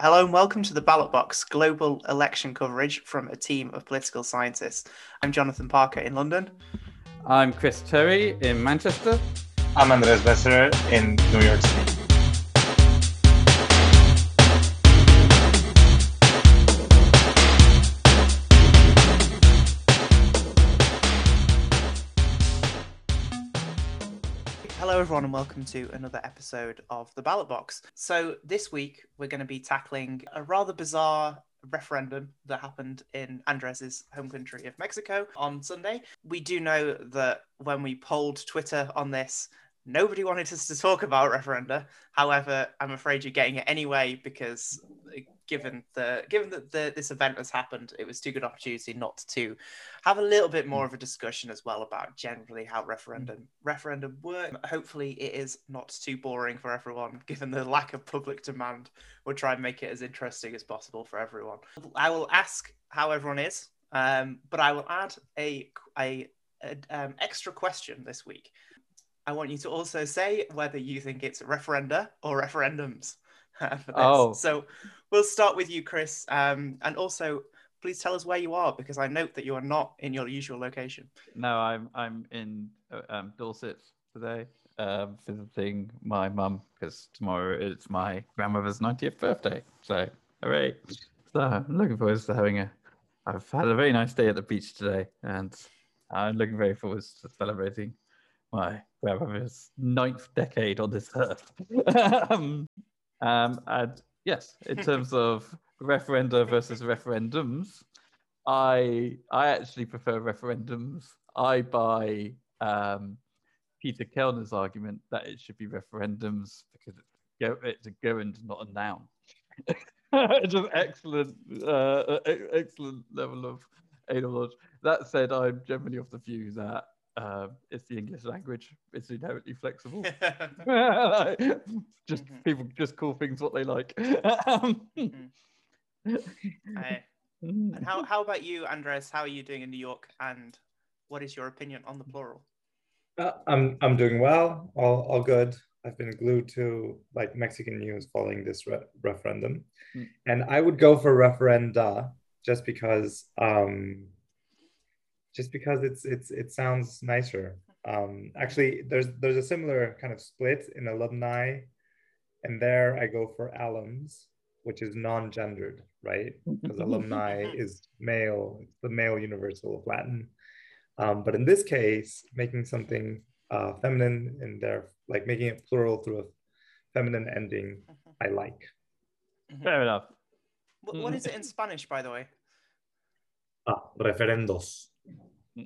Hello and welcome to the Ballot Box global election coverage from a team of political scientists. I'm Jonathan Parker in London. I'm Chris Terry in Manchester. I'm Andres Besserer in New York City. Everyone, and welcome to another episode of the Ballot Box. So, this week we're going to be tackling a rather bizarre referendum that happened in Andres's home country of Mexico on Sunday. We do know that when we polled Twitter on this, nobody wanted us to talk about referenda. However, I'm afraid you're getting it anyway because given the given that the, this event has happened, it was too good opportunity not to have a little bit more of a discussion as well about generally how referendum referendum work. Hopefully, it is not too boring for everyone, given the lack of public demand. We'll try and make it as interesting as possible for everyone. I will ask how everyone is, um, but I will add a a, a um, extra question this week. I want you to also say whether you think it's referenda or referendums. oh. So we'll start with you, Chris. Um, and also, please tell us where you are because I note that you are not in your usual location. No, I'm I'm in uh, um, Dorset today, um, visiting my mum because tomorrow is my grandmother's 90th birthday. So, hooray! So I'm looking forward to having a. I've had a very nice day at the beach today, and I'm looking very forward to celebrating my grandmother's ninth decade on this earth. um, um, and yes, in terms of referenda versus referendums, I I actually prefer referendums. I buy um, Peter Kellner's argument that it should be referendums because it's, it's a gerund, not a noun. it's an excellent, uh, excellent level of anal knowledge. That said, I'm generally of the view that uh, it's the English language. It's inherently flexible. just mm-hmm. people just call things what they like. mm-hmm. and how how about you, Andres? How are you doing in New York? And what is your opinion on the plural? Uh, I'm I'm doing well. All all good. I've been glued to like Mexican news following this re- referendum, mm. and I would go for referenda just because um, just because it's it's it sounds nicer. Um, actually, there's there's a similar kind of split in alumni, and there I go for alums, which is non-gendered, right? Because alumni is male, it's the male universal of Latin. Um, but in this case, making something uh, feminine in there, like making it plural through a feminine ending, I like. Fair enough. What, what is it in Spanish, by the way? Ah, referendos.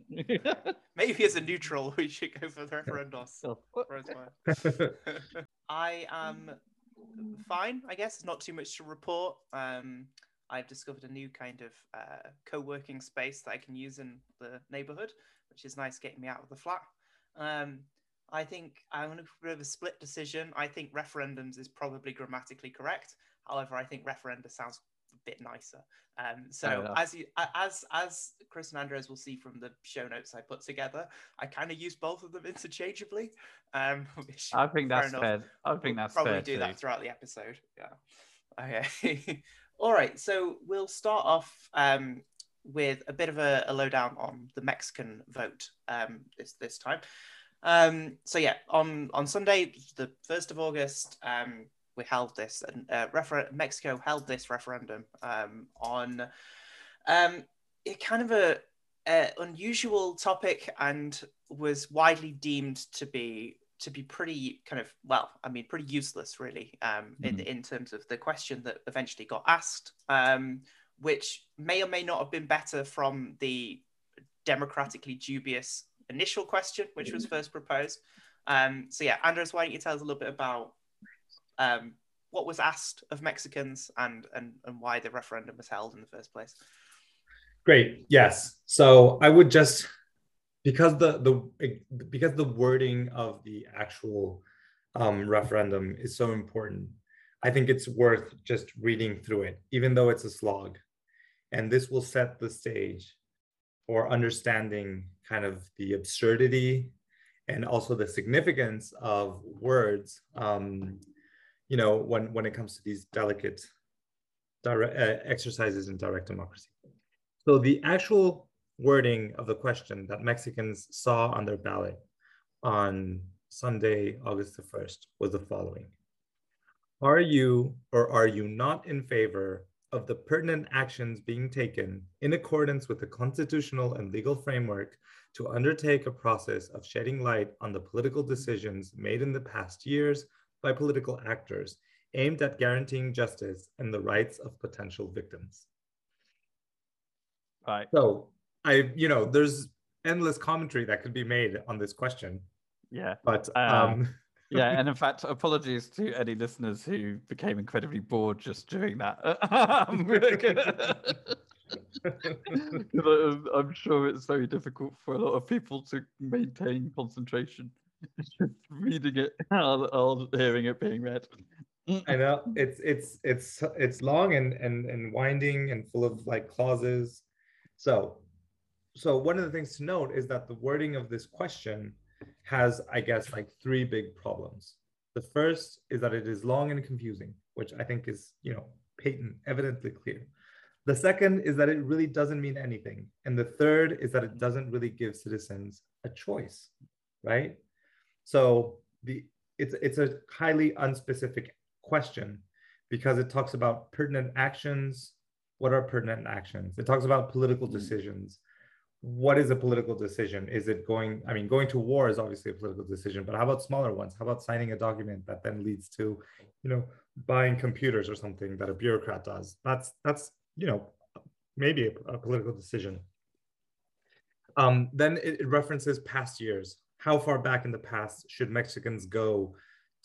Maybe as a neutral, we should go for the referendos. I am fine, I guess. Not too much to report. Um, I've discovered a new kind of uh, co-working space that I can use in the neighborhood, which is nice getting me out of the flat. Um, I think I'm going to put a split decision. I think referendums is probably grammatically correct. However, I think referenda sounds bit nicer. Um, so as you as as Chris and Andres will see from the show notes I put together, I kind of use both of them interchangeably. Um, I think that's fair. fair. I think that's probably fair do too. that throughout the episode. Yeah. Okay. All right. So we'll start off um, with a bit of a, a, lowdown on the Mexican vote um, this this time. Um, so yeah, on on Sunday, the first of August, um, we held this, and uh, refer- Mexico held this referendum um, on um, a kind of a, a, unusual topic and was widely deemed to be to be pretty kind of well, I mean, pretty useless, really, um, mm-hmm. in in terms of the question that eventually got asked, um, which may or may not have been better from the democratically dubious initial question, which was first proposed. Um, so yeah, Andres, why don't you tell us a little bit about um, what was asked of Mexicans and, and, and why the referendum was held in the first place. Great. Yes. So I would just because the the because the wording of the actual um, referendum is so important. I think it's worth just reading through it, even though it's a slog, and this will set the stage for understanding kind of the absurdity and also the significance of words um, you know when when it comes to these delicate direct uh, exercises in direct democracy. So the actual wording of the question that Mexicans saw on their ballot on Sunday, August the 1st, was the following Are you or are you not in favor of the pertinent actions being taken in accordance with the constitutional and legal framework to undertake a process of shedding light on the political decisions made in the past years by political actors aimed at guaranteeing justice and the rights of potential victims? Right. So I, you know, there's endless commentary that could be made on this question. Yeah. But Um, um, Yeah, and in fact, apologies to any listeners who became incredibly bored just during that. Um, I'm, I'm sure it's very difficult for a lot of people to maintain concentration reading it or, or hearing it being read. Mm. I know it's it's it's it's long and and and winding and full of like clauses. So so one of the things to note is that the wording of this question has, I guess, like three big problems. The first is that it is long and confusing, which I think is, you know, patent, evidently clear. The second is that it really doesn't mean anything. And the third is that it doesn't really give citizens a choice, right? So the it's it's a highly unspecific question because it talks about pertinent actions. What are pertinent actions? It talks about political Mm. decisions. What is a political decision? Is it going, I mean, going to war is obviously a political decision, but how about smaller ones? How about signing a document that then leads to, you know, buying computers or something that a bureaucrat does? That's that's, you know, maybe a, a political decision. Um, then it, it references past years. How far back in the past should Mexicans go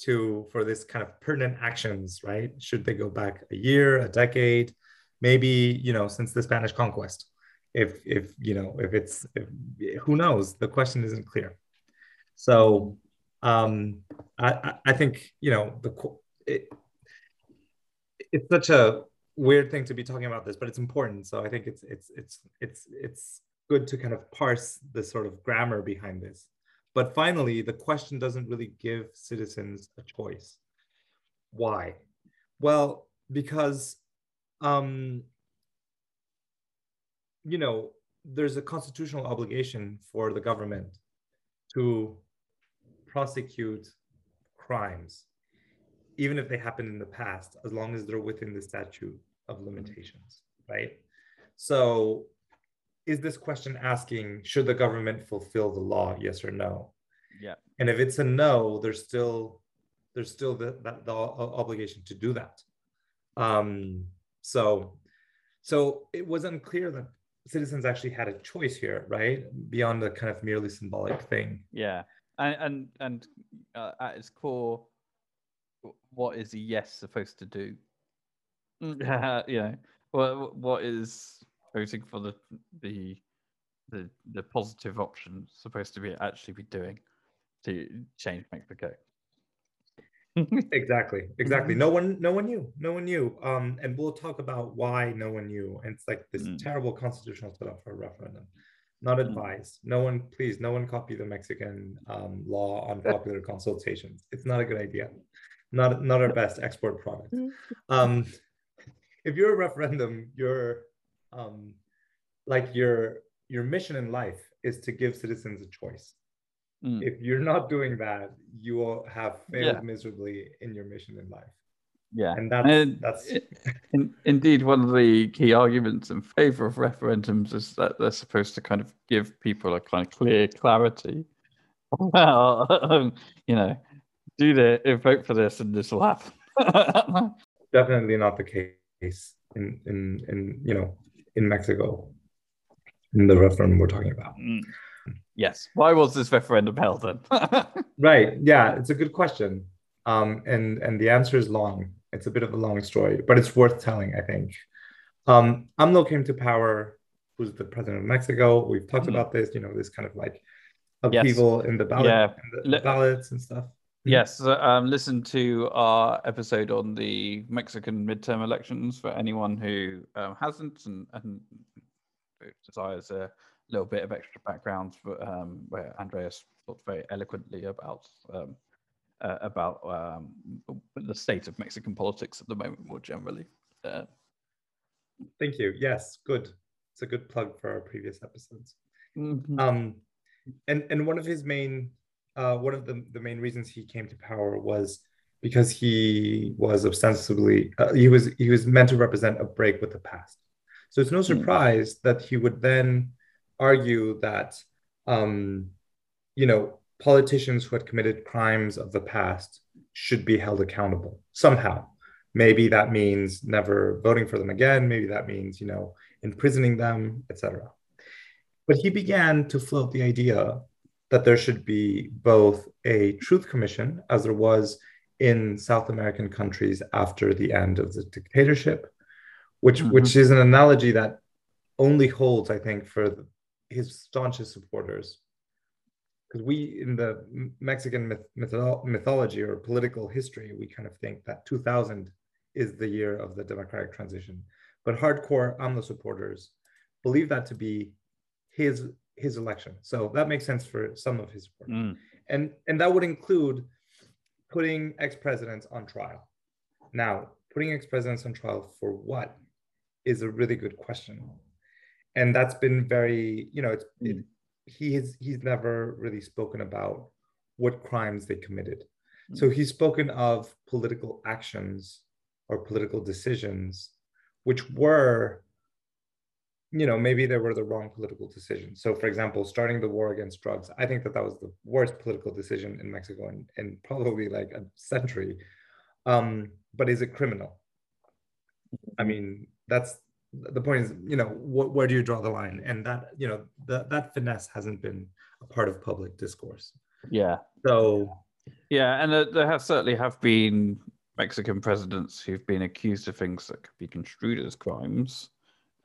to for this kind of pertinent actions, right? Should they go back a year, a decade, maybe you know since the Spanish conquest? If if you know if it's if, who knows? The question isn't clear. So um, I I- think you know the it, it's such a weird thing to be talking about this, but it's important. So I think it's it's it's it's it's good to kind of parse the sort of grammar behind this. But finally, the question doesn't really give citizens a choice. Why? Well, because um, you know, there's a constitutional obligation for the government to prosecute crimes, even if they happened in the past, as long as they're within the statute of limitations, right? So is this question asking should the government fulfill the law yes or no? Yeah. and if it's a no there's still there's still the, that the obligation to do that. Um so so it was unclear that citizens actually had a choice here right? Beyond the kind of merely symbolic thing. Yeah, and and and uh, at its core, what is a yes supposed to do? Yeah, you know, what what is voting for the the the the positive option supposed to be actually be doing to change Mexico? exactly exactly. No one no one knew no one knew. Um and we'll talk about why no one knew. And it's like this Mm. terrible constitutional setup for a referendum. Not Mm. no one please no one copy the mexican um, law on popular consultations. It's not a good idea. Not not our best export product. Um if you're a referendum your um like your your mission in life is to give citizens a choice Mm. if you're not doing that, you will have failed Yeah. miserably in your mission in life. Yeah, And that's And that's in, indeed one of the key arguments in favor of referendums is that they're supposed to kind of give people a kind of clear clarity. Well, you know, do the vote for this and this will happen. definitely not the case in in in you know in Mexico in the referendum we're talking about. Mm. yes. Why was this referendum held then? Right. Yeah, it's a good question. Um, and and the answer is long. It's a bit of a long story, but it's worth telling, I think. Um, AMLO came to power, who's the president of Mexico. We've talked Mhm. about this, you know, this kind of like Yes. upheaval in the ballot, Yeah. the, Le- ballots and stuff. Yes. Um, listen to our episode on the Mexican midterm elections for anyone who um, hasn't and, and desires a little bit of extra background for, um, where Andreas talked very eloquently about um, uh, about um, the state of Mexican politics at the moment more generally. Uh, Thank you. Yes, good. It's a good plug for our previous episodes. Mhm. Um, and and one of his main, uh, one of the the main reasons he came to power was because he was ostensibly uh, he was he was meant to represent a break with the past. So it's no surprise that he would then argue that, um, you know, politicians who had committed crimes of the past should be held accountable somehow. Maybe that means never voting for them again. Maybe that means, you know, imprisoning them, etc. But he began to float the idea that there should be both a truth commission, as there was in South American countries after the end of the dictatorship, which Mhm. which is an analogy that only holds, I think, for the, his staunchest supporters. Because we, in the Mexican myth, mytho- mythology or political history, we kind of think that 2000 is the year of the democratic transition. But hardcore AMLO supporters believe that to be his his election. So that makes sense for some of his supporters Mm. and and that would include putting ex-presidents on trial. Now putting ex-presidents on trial for what is a really good question. And that's been very you know it's it, he has he's never really spoken about what crimes they committed. So he's spoken of political actions or political decisions which were you know maybe there were the wrong political decisions so for example starting the war against drugs i think that that was the worst political decision in mexico in, in probably like a century. Um but is it criminal? I mean that's the point is you know wh- where do you draw the line? And that you know the, that finesse hasn't been a part of public discourse. Yeah. so Yeah, and there, there have certainly have been Mexican presidents who've been accused of things that could be construed as crimes.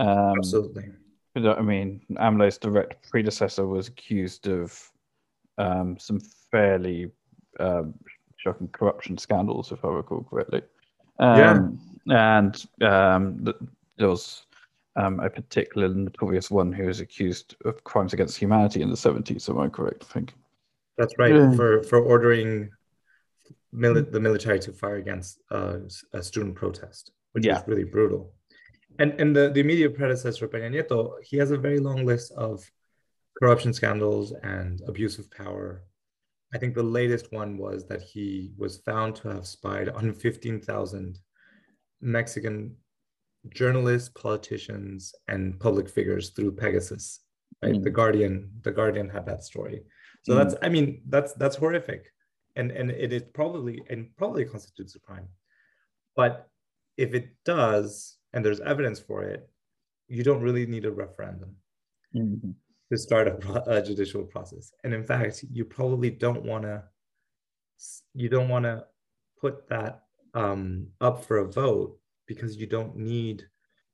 Um, absolutely I mean, AMLO's direct predecessor was accused of um, some fairly um, shocking corruption scandals, if I recall correctly. Um, And um, there was um, a particular notorious one who was accused of crimes against humanity in the 70s, am I correct? I think. That's right. Yeah. For for ordering mili- the military to fire against uh, a student protest, which Yeah. was really brutal. And and the, the immediate predecessor, Peña Nieto, he has a very long list of corruption scandals and abuse of power. I think the latest one was that he was found to have spied on 15,000 Mexican journalists, politicians, and public figures through Pegasus. Right? Mm. The Guardian, the Guardian had that story. So Mm. that's, I mean, that's that's horrific, and and it is probably and probably constitutes a crime. But if it does, and there's evidence for it, you don't really need a referendum to start a, a judicial process. And in fact, you probably don't want to you don't want to put that um, up for a vote because you don't need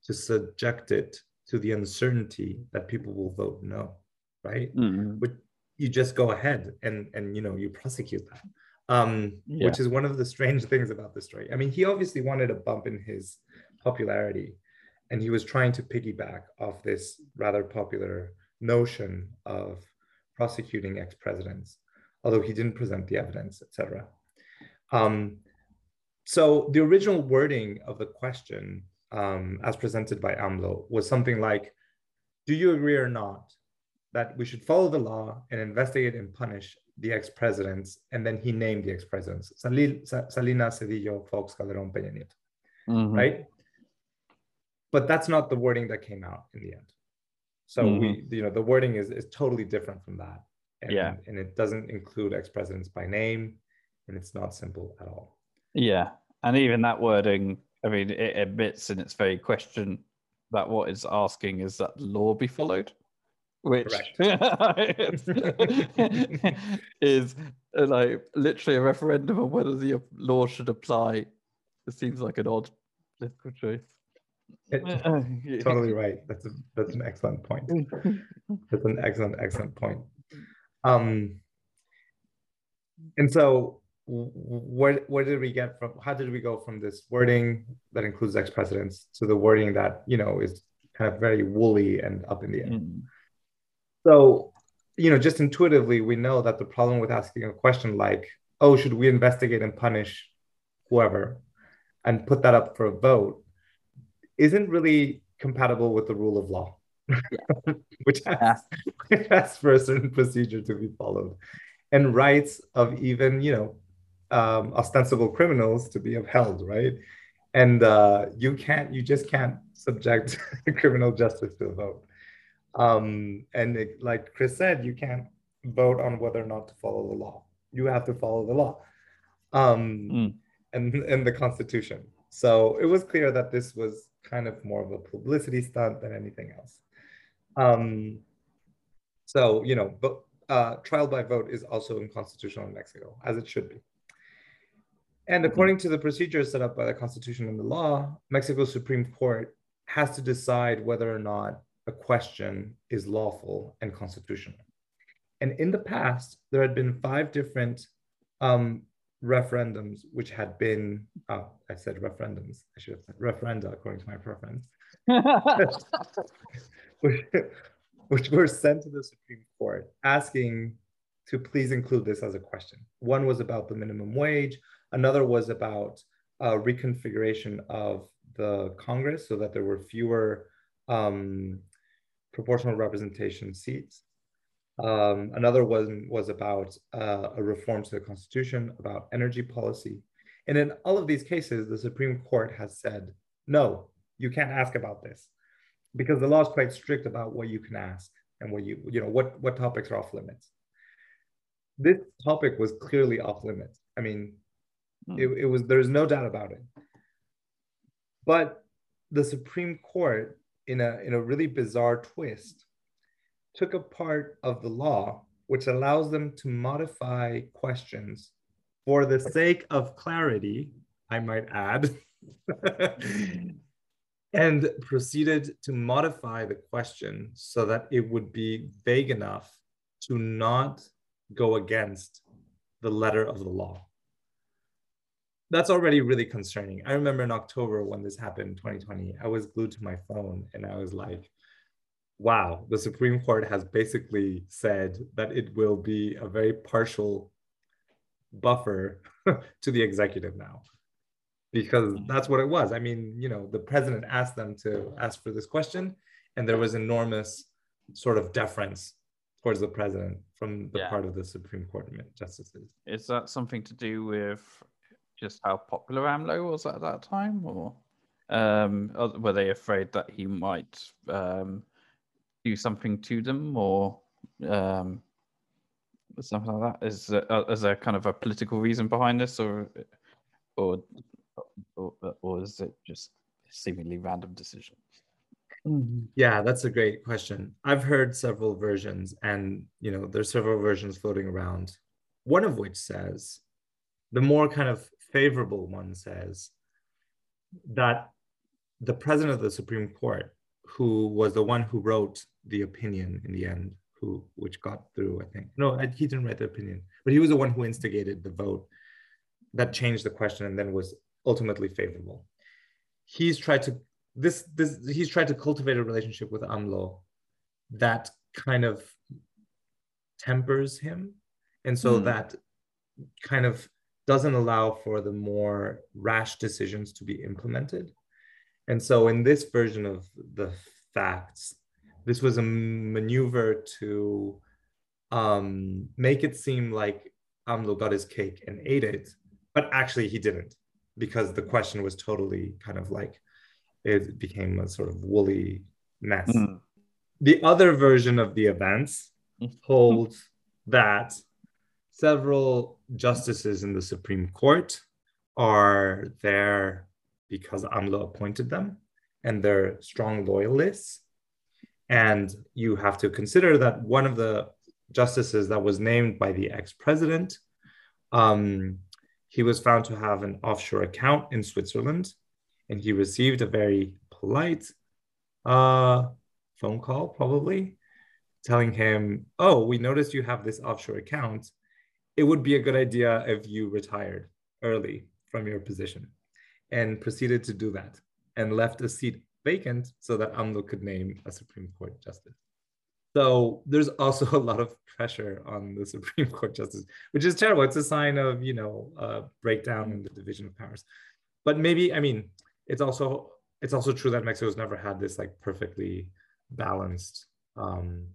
to subject it to the uncertainty that people will vote no, right? Mhm. But you just go ahead and and you know you prosecute that, um, Yeah. which is one of the strange things about this story. I mean, he obviously wanted a bump in his popularity, and he was trying to piggyback off this rather popular notion of prosecuting ex-presidents, although he didn't present the evidence, etc. Um, so the original wording of the question, um, as presented by AMLO, was something like, "Do you agree or not that we should follow the law and investigate and punish the ex-presidents?" And then he named the ex-presidents: Salil, Salinas, Zedillo, Fox, Calderon, Peña Nieto Mhm. right? But that's not the wording that came out in the end. So we, mm-hmm. you know, the wording is is totally different from that. And, Yeah. and it doesn't include ex-presidents by name, and it's not simple at all. Yeah, and even that wording, I mean, it admits in its very question that what it's asking is that law be followed, which is like literally a referendum on whether the law should apply. It seems like an odd political choice. It- totally right. That's a that's an excellent point. That's an excellent excellent point. Um, and so where where did we get from? How did we go from this wording that includes ex-presidents to the wording that you know is kind of very woolly and up in the air? Mm. So, you know, just intuitively, we know that the problem with asking a question like, oh, should we investigate and punish whoever and put that up for a vote isn't really compatible with the rule of law, yeah. which, has, which has for a certain procedure to be followed, and rights of even you know um, ostensible criminals to be upheld, right? And uh, you can't, you just can't subject criminal justice to a vote. Um, and it, like Chris said, you can't vote on whether or not to follow the law. You have to follow the law um, mm. and, and the Constitution. So it was clear that this was kind of more of a publicity stunt than anything else. Um, so, you know, but uh, trial by vote is also unconstitutional in Mexico, as it should be. And mm-hmm. according to the procedures set up by the Constitution and the law, Mexico's Supreme Court has to decide whether or not a question is lawful and constitutional. And in the past, there had been five different um, referendums which had been, oh, I said referendums, I should have said referenda according to my preference, which, which were sent to the Supreme Court asking to please include this as a question. One was about the minimum wage, another was about uh, reconfiguration of the Congress so that there were fewer um, proportional representation seats. Um, another one was about uh, a reform to the Constitution, about energy policy. And in all of these cases, the Supreme Court has said, no, you can't ask about this because the law is quite strict about what you can ask and what you, you know, what, what topics are off limits. This topic was clearly off limits. I mean, hmm. it, it was, there's no doubt about it. But the Supreme Court, in a, in a really bizarre twist, took a part of the law which allows them to modify questions for the sake of clarity, I might add, and proceeded to modify the question so that it would be vague enough to not go against the letter of the law. That's already really concerning. I remember in October when this happened 2020, I was glued to my phone and I was like, wow, the Supreme Court has basically said that it will be a very partial buffer to the executive now. Because mm-hmm. that's what it was. I mean, you know, the president asked them to ask for this question, and there was enormous sort of deference towards the president from the yeah. part of the Supreme Court justices. Is that something to do with just how popular AMLO was at that time, or um, were they afraid that he might um, do something to them or um, something like that? Is uh, is there kind of a political reason behind this, or or or, or is it just seemingly random decision? Mm-hmm. Yeah, that's a great question. I've heard several versions, and you know, there's several versions floating around. One of which says, the more kind of favorable one says that the president of the Supreme Court who was the one who wrote the opinion in the end, who which got through, I think. No, he didn't write the opinion, but he was the one who instigated the vote that changed the question and then was ultimately favorable. He's tried to this this he's tried to cultivate a relationship with AMLO that kind of tempers him, and so mm. that kind of doesn't allow for the more rash decisions to be implemented and so in this version of the facts, this was a maneuver to um, make it seem like AMLO got his cake and ate it, but actually he didn't because the question was totally kind of like it became a sort of woolly mess. Mm. The other version of the events holds that several justices in the Supreme Court are there because AMLO appointed them and they're strong loyalists. And you have to consider that one of the justices that was named by the ex president, um, he was found to have an offshore account in Switzerland. And he received a very polite uh, phone call, probably telling him, Oh, we noticed you have this offshore account. It would be a good idea if you retired early from your position and proceeded to do that and left a seat vacant so that AMLO could name a Supreme Court justice. So there's also a lot of pressure on the Supreme Court justice, which is terrible. It's a sign of, you know, a breakdown in the division of powers. But maybe, I mean, it's also it's also true that Mexico's never had this like perfectly balanced, um,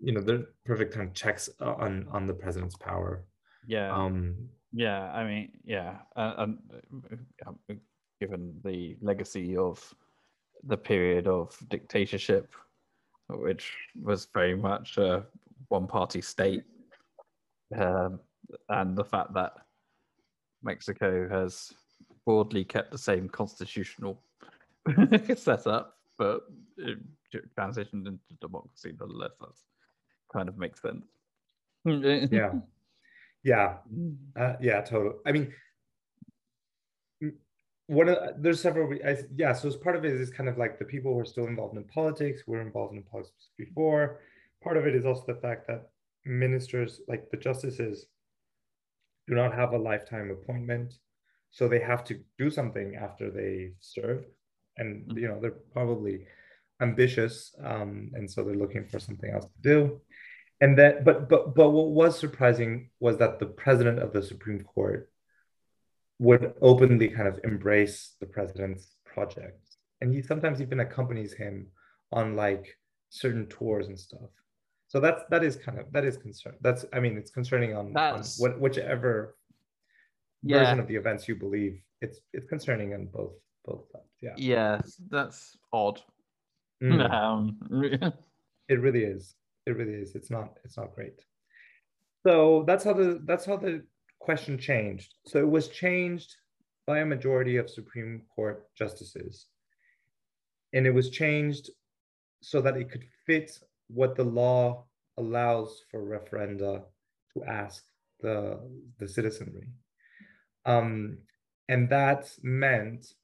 you know, the perfect kind of checks on on the president's power. Yeah. Um, yeah. I mean, yeah. Uh, and uh, given the legacy of the period of dictatorship, which was very much a one-party state, um, and the fact that Mexico has broadly kept the same constitutional setup, but it transitioned into democracy nonetheless. That's kind of makes sense. yeah, yeah, uh, yeah, totally. I mean, one of there's several. I, yeah, so as part of it is kind of like the people who are still involved in politics, were involved in politics before. Part of it is also the fact that ministers, like the justices, do not have a lifetime appointment so they have to do something after they serve and mm-hmm. you know they're probably ambitious um, and so they're looking for something else to do and that but but but what was surprising was that the president of the supreme court would openly kind of embrace the president's projects and he sometimes even accompanies him on like certain tours and stuff so that's that is kind of that is concern that's i mean it's concerning on, on what, whichever yeah. version of the events you believe, it's it's concerning on both both sides. Yeah. Yeah, that's odd. Mm. Um, it really is. It really is. It's not. It's not great. So that's how the that's how the question changed. So it was changed by a majority of Supreme Court justices, and it was changed so that it could fit what the law allows for referenda to ask the the citizenry. Um, and that meant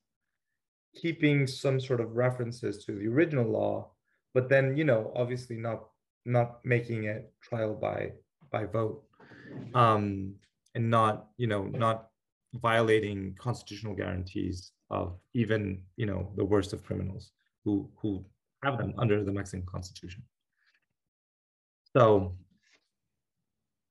keeping some sort of references to the original law, but then, you know, obviously not not making it trial by by vote, um, and not, you know, not violating constitutional guarantees of even, you know, the worst of criminals who who have them under the Mexican constitution. So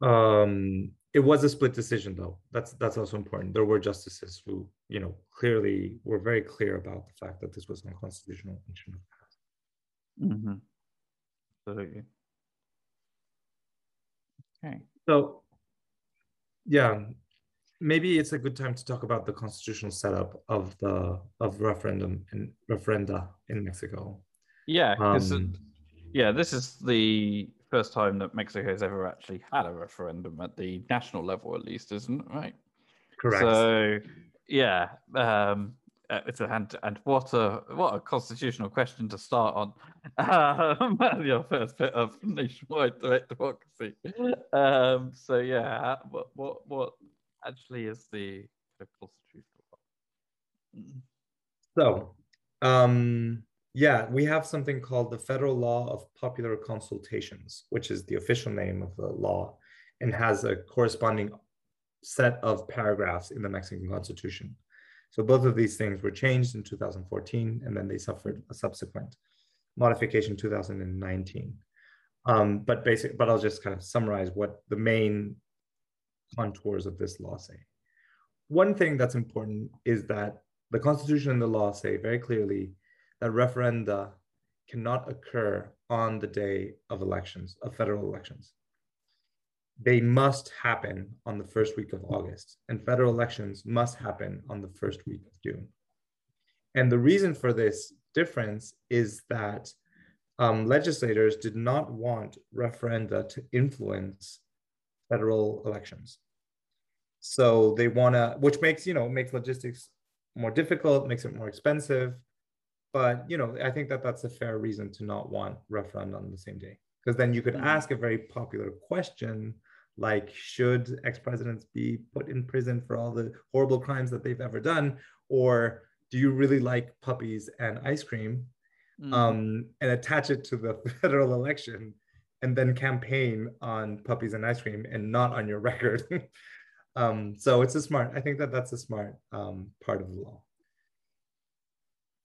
um, it was a split decision though that's that's also important there were justices who you know clearly were very clear about the fact that this was unconstitutional mm-hmm. Absolutely. Okay so yeah maybe it's a good time to talk about the constitutional setup of the of referendum and referenda in mexico yeah um, yeah this is the first time that Mexico has ever actually had a referendum at the national level, at least, isn't it? Right. Correct. So, yeah, um, uh, it's a and and what a what a constitutional question to start on. Um, your first bit of nationwide direct democracy. Um, so yeah, what what what actually is the, the constitutional? So, um, yeah, we have something called the Federal Law of Popular Consultations, which is the official name of the law and has a corresponding set of paragraphs in the Mexican Constitution. So both of these things were changed in 2014, and then they suffered a subsequent modification in 2019. Um, but basic, but I'll just kind of summarize what the main contours of this law say. One thing that's important is that the Constitution and the law say very clearly that referenda cannot occur on the day of elections, of federal elections. They must happen on the first week of August, and federal elections must happen on the first week of June. And the reason for this difference is that um, legislators did not want referenda to influence federal elections. So they want to, which makes, you know, makes logistics more difficult, makes it more expensive, but you know, I think that that's a fair reason to not want referendum on the same day, because then you could mm-hmm. ask a very popular question like, should ex-presidents be put in prison for all the horrible crimes that they've ever done, or do you really like puppies and ice cream, mm-hmm. um, and attach it to the federal election, and then campaign on puppies and ice cream and not on your record. um, so it's a smart. I think that that's a smart um, part of the law.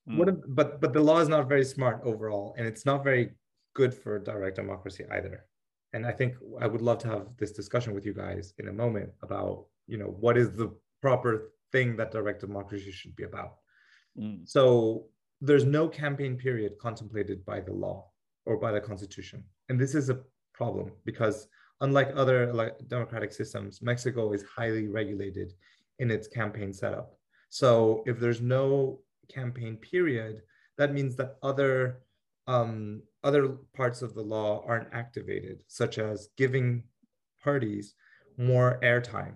What, hmm. but but the law is not very smart overall, and it's not very good for direct democracy either. And I think I would love to have this discussion with you guys in a moment about you know what is the proper thing that direct democracy should be about. Mm. So there's no campaign period contemplated by the law or by the constitution. And this is a problem because unlike other democratic systems, Mexico is highly regulated in its campaign setup. So if there's no campaign period, that means that other um, other parts of the law aren't activated, such as giving parties more airtime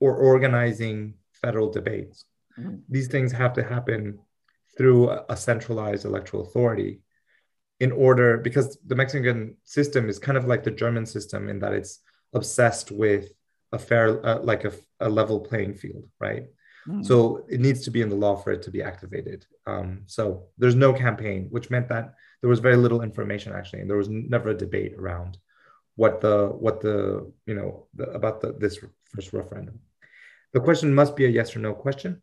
or organizing federal debates. Mm-hmm. These things have to happen through a centralized electoral authority in order because the Mexican system is kind of like the German system in that it's obsessed with a fair uh, like a, a, level playing field, right? Mm. So it needs to be in the law for it to be activated. Um, so there's no campaign, which meant that there was very little information actually, and there was never a debate around what the what the you know the, about the, this first referendum. The question must be a yes or no question,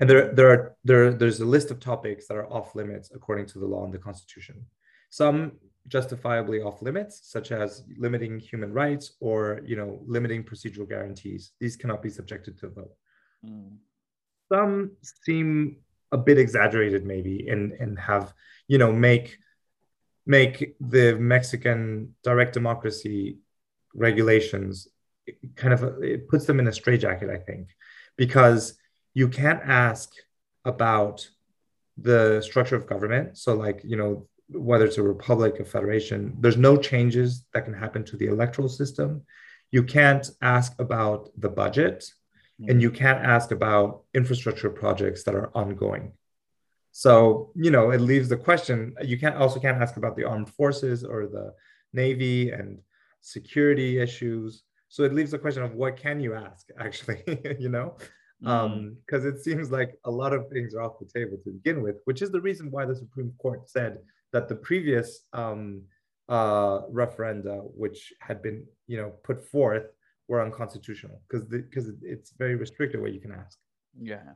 and there there are there there's a list of topics that are off limits according to the law and the Constitution. Some justifiably off limits, such as limiting human rights or you know limiting procedural guarantees. These cannot be subjected to a vote. Mm. Some seem a bit exaggerated, maybe, and and have you know make make the Mexican direct democracy regulations kind of it puts them in a straitjacket, I think, because you can't ask about the structure of government. So, like, you know, whether it's a republic, a federation, there's no changes that can happen to the electoral system. You can't ask about the budget, and you can't ask about infrastructure projects that are ongoing. So, you know, it leaves the question. You can't also can't ask about the armed forces or the navy and security issues. So it leaves the question of what can you ask actually, you know? because mm. um, it seems like a lot of things are off the table to begin with, which is the reason why the Supreme Court said that the previous um, uh, referenda, which had been you know put forth, were unconstitutional because because it's very restricted what you can ask. Yeah.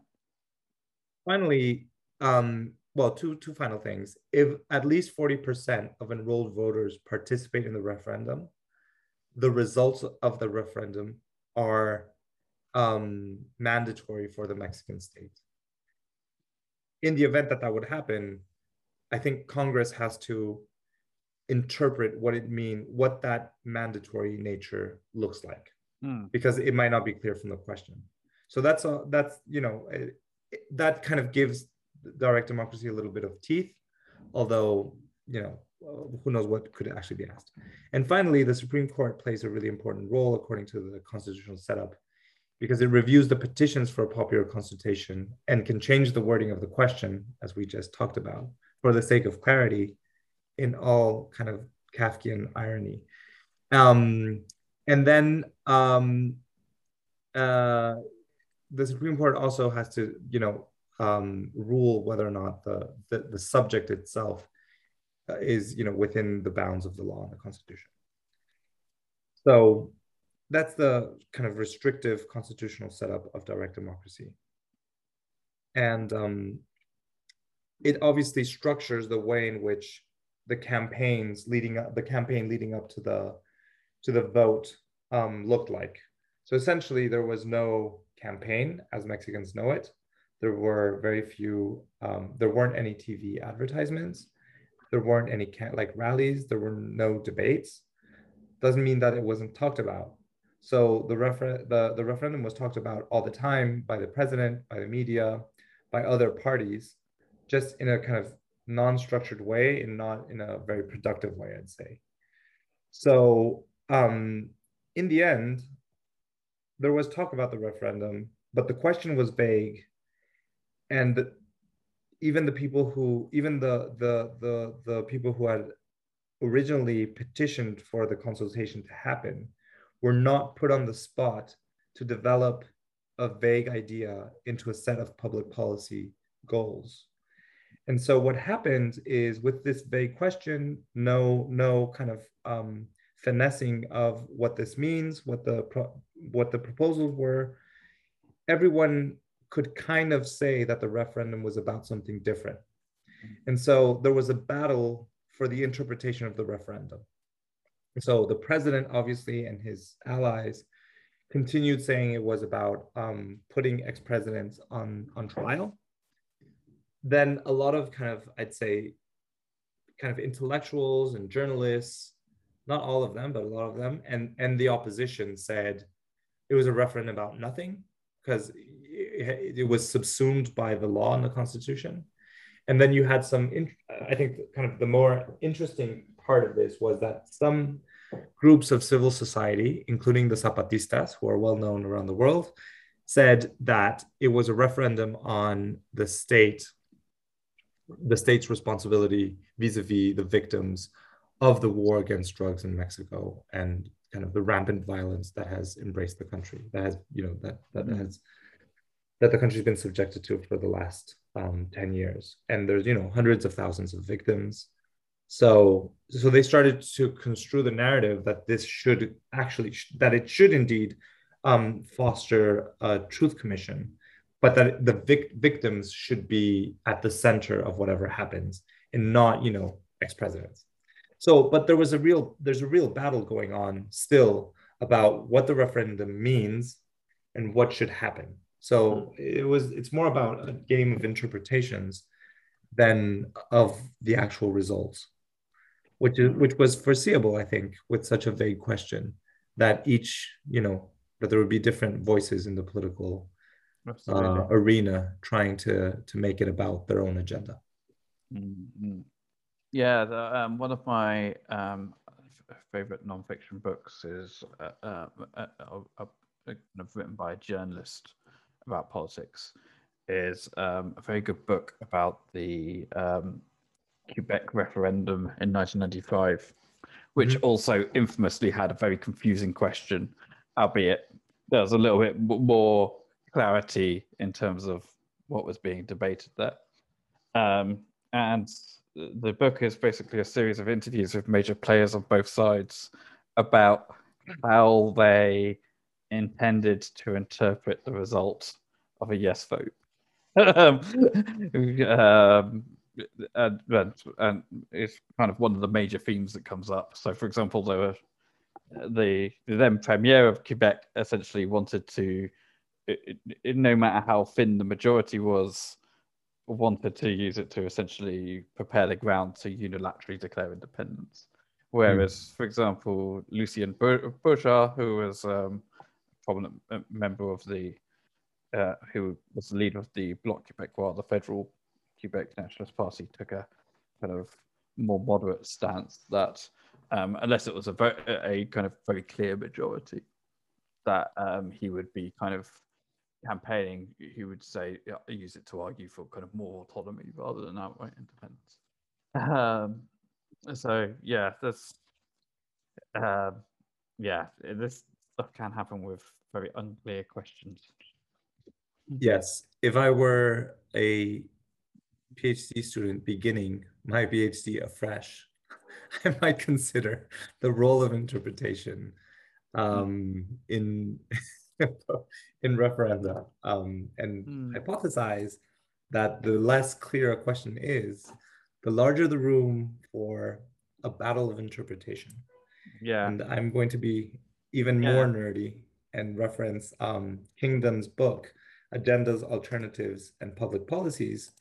Finally, um, well, two two final things. If at least forty percent of enrolled voters participate in the referendum, the results of the referendum are um, mandatory for the Mexican state. In the event that that would happen, I think Congress has to interpret what it mean, what that mandatory nature looks like, mm. because it might not be clear from the question. So that's a, that's you know it, that kind of gives direct democracy a little bit of teeth, although you know who knows what could actually be asked. And finally, the Supreme Court plays a really important role according to the constitutional setup because it reviews the petitions for a popular consultation and can change the wording of the question, as we just talked about, for the sake of clarity in all kind of Kafkian irony. Um, and then um, uh, the Supreme Court also has to, you know, um, rule whether or not the, the, the subject itself uh, is, you know, within the bounds of the law and the Constitution. So that's the kind of restrictive constitutional setup of direct democracy. And um, it obviously structures the way in which the campaigns leading up, the campaign leading up to the to the vote um, looked like. So essentially, there was no campaign as Mexicans know it. There were very few. Um, there weren't any TV advertisements. There weren't any like rallies. There were no debates. Doesn't mean that it wasn't talked about. So the, refer- the, the referendum was talked about all the time by the president, by the media, by other parties, just in a kind of non-structured way and not in a very productive way, I'd say. So um, in the end, there was talk about the referendum, but the question was vague. And even the people who, even the, the, the, the people who had originally petitioned for the consultation to happen were not put on the spot to develop a vague idea into a set of public policy goals. And so what happened is with this vague question, no, no kind of um, finessing of what this means, what the pro- what the proposals were. Everyone could kind of say that the referendum was about something different. And so there was a battle for the interpretation of the referendum. So the president, obviously, and his allies continued saying it was about um, putting ex-presidents on, on trial then a lot of kind of, I'd say, kind of intellectuals and journalists, not all of them, but a lot of them, and, and the opposition said it was a referendum about nothing because it, it, was subsumed by the law and the constitution. And then you had some, I think, kind of the more interesting part of this was that some groups of civil society, including the Zapatistas, who are well known around the world, said that it was a referendum on the state, the state's responsibility vis-a-vis the victims of the war against drugs in Mexico and kind of the rampant violence that has embraced the country, that has, you know, that that mm-hmm. has that the country's been subjected to for the last um, 10 years. And there's, you know, hundreds of thousands of victims. So, so they started to construe the narrative that this should actually, that it should indeed um, foster a truth commission, but that the vic- victims should be at the center of whatever happens and not, you know, ex-presidents. So, but there was a real, there's a real battle going on still about what the referendum means and what should happen. So it was it's more about a game of interpretations than of the actual results, which is which was foreseeable, I think, with such a vague question that each, you know, that there would be different voices in the political uh, arena trying to to make it about their own agenda. Mm-hmm. Yeah, the, um, one of my um, favorite nonfiction books is uh, uh, uh, written by a journalist about politics is um, a very good book about the um, Quebec referendum in 1995, which mm-hmm. also infamously had a very confusing question, albeit there was a little bit more clarity in terms of what was being debated there. Um, and the book is basically a series of interviews with major players on both sides about how they intended to interpret the result of a yes vote. um, um, and, and, and, it's kind of one of the major themes that comes up. So, for example, there were the, the then premier of Quebec essentially wanted to, it, it, no matter how thin the majority was, wanted to use it to essentially prepare the ground to unilaterally declare independence. Whereas, mm. for example, Lucien Bouchard, who was um, prominent uh, member of the uh, who was the leader of the Bloc Québécois, the federal Quebec Nationalist Party, took a kind of more moderate stance that um, unless it was a, very, a kind of very clear majority, that um, he would be kind of campaigning, he would say, use it to argue for kind of more autonomy rather than outright independence. Um, so yeah, that's uh, yeah, this stuff can happen with very unclear questions. Yes, if I were a PhD student beginning my PhD afresh, I might consider the role of interpretation um, in in referenda um, and mm. hypothesize that the less clear a question is, the larger the room for a battle of interpretation. Yeah. And I'm going to be even yeah. more nerdy and reference um, Kingdon's book, Agendas, Alternatives, and Public Policies,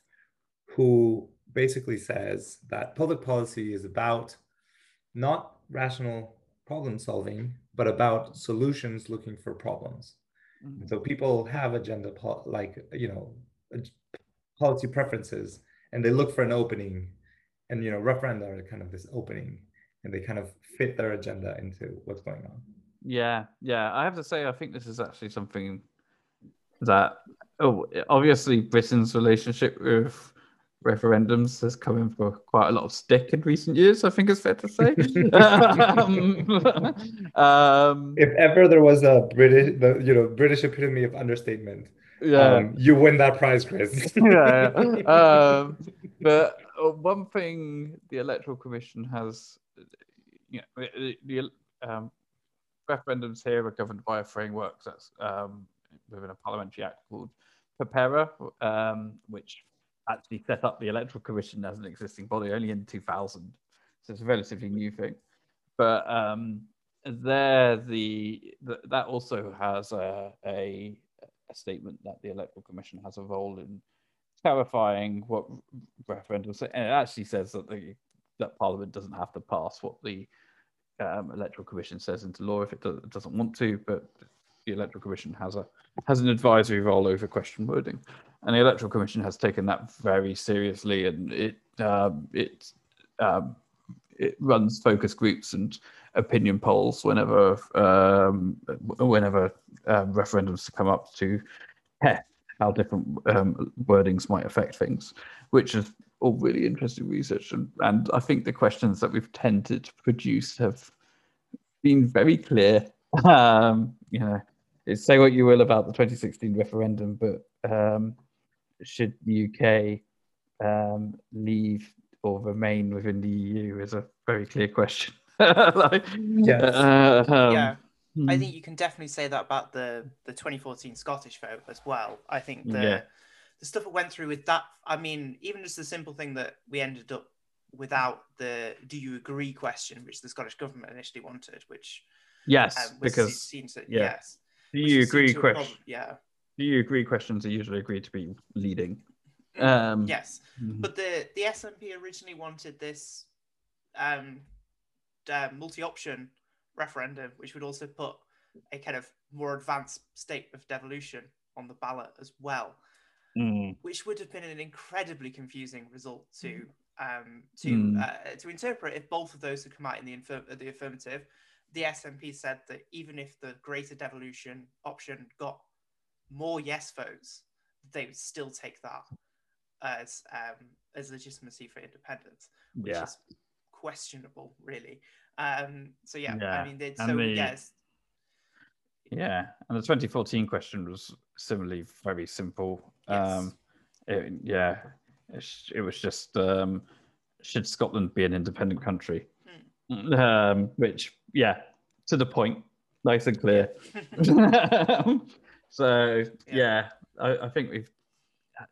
who basically says that public policy is about not rational problem solving, but about solutions looking for problems. Mm-hmm. So people have agenda, like, you know, policy preferences, and they look for an opening. And, you know, referenda are kind of this opening, and they kind of fit their agenda into what's going on. Yeah, yeah. I have to say, I think this is actually something that, oh, obviously Britain's relationship with referendums has come in for quite a lot of stick in recent years. I think it's fair to say. um, um, if ever there was a British, the you know British epitome of understatement, yeah, um, you win that prize, Chris. yeah, um, but uh, one thing the Electoral Commission has, you know, the, the um, referendums here are governed by a framework that's um, within a parliamentary act called PPERA, um, which actually set up the Electoral Commission as an existing body only in 2000. So it's a relatively new thing. But um, there, the, the, that also has a, a, a, statement that the Electoral Commission has a role in clarifying what referendum and it actually says that the that Parliament doesn't have to pass what the um, Electoral Commission says into law if it, does, doesn't want to, but the Electoral Commission has a has an advisory role over question wording, and the Electoral Commission has taken that very seriously, and it um, it um, it runs focus groups and opinion polls whenever um, whenever um, referendums come up to test how different um, wordings might affect things, which is all really interesting research. And, and I think the questions that we've tended to produce have been very clear. Um, you know, say what you will about the 2016 referendum, but um, should the UK um, leave or remain within the EU is a very clear question. like, Yes. uh, um, yeah, I hmm. think you can definitely say that about the the 2014 Scottish vote as well. I think the Yeah. the stuff it went through with that. I mean, even just the simple thing that we ended up without the "Do you agree?" question, which the Scottish government initially wanted, which yes, um, because seen to yeah. yes. do you agree? to Question, Yeah. Do you agree? Questions are usually agreed to be leading. Um, Yes. mhm. But the the SNP originally wanted this um, uh, multi-option referendum, which would also put a kind of more advanced state of devolution on the ballot as well, Mm. which would have been an incredibly confusing result to um, to Mm. uh, to interpret if both of those had come out in the infir- the affirmative. The SNP said that even if the greater devolution option got more yes votes, they would still take that as um, as legitimacy for independence, which Yeah. is questionable, really. Um, so yeah, Yeah, I mean, they, so the- yes, Yeah, and the 2014 question was similarly very simple. Yes. Um, it, yeah, it, it was just um, should Scotland be an independent country? Hmm. Um, which, yeah, to the point, nice and clear. so Yeah. yeah, I, I think we've,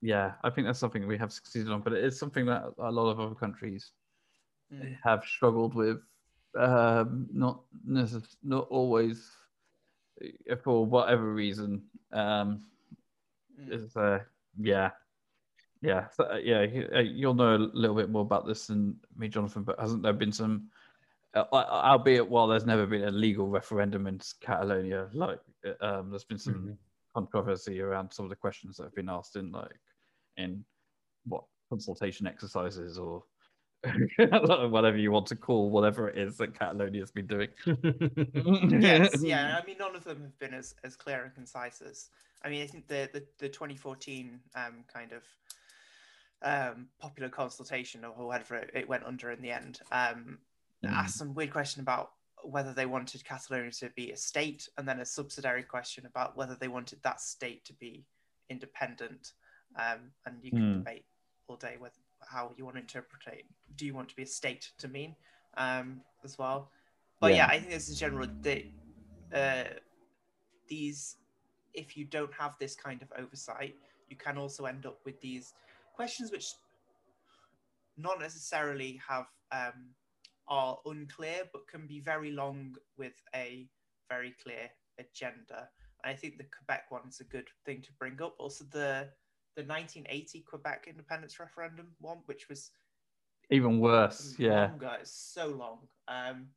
yeah, I think that's something we have succeeded on, but it is something that a lot of other countries Mm. have struggled with. Um, not necess- not always uh, for whatever reason. Um, Mm. is uh, yeah, yeah, so, uh, yeah. you- uh, You'll know a little bit more about this than me, Jonathan. But hasn't there been some, uh, al- albeit while there's never been a legal referendum in Catalonia, like uh, um, there's been some Mhm. Controversy around some of the questions that have been asked in like in what consultation exercises or whatever you want to call whatever it is that Catalonia has been doing. yes, yeah. I mean, none of them have been as, as clear and concise as. I mean, I think the the, the 2014 um, kind of um, popular consultation or whatever it, it went under in the end um, Mm. asked some weird question about whether they wanted Catalonia to be a state, and then a subsidiary question about whether they wanted that state to be independent. Um, and you can Hmm. debate all day with how you want to interpret it. Do you want to be a state to mean um, as well? But yeah. Yeah. I think this is general. that uh, these, if you don't have this kind of oversight, you can also end up with these questions which not necessarily have um, are unclear, but can be very long with a very clear agenda. And I think the Quebec one is a good thing to bring up. Also, the the 1980 Quebec independence referendum one, which was Even worse, yeah. longer, it's so long. Um,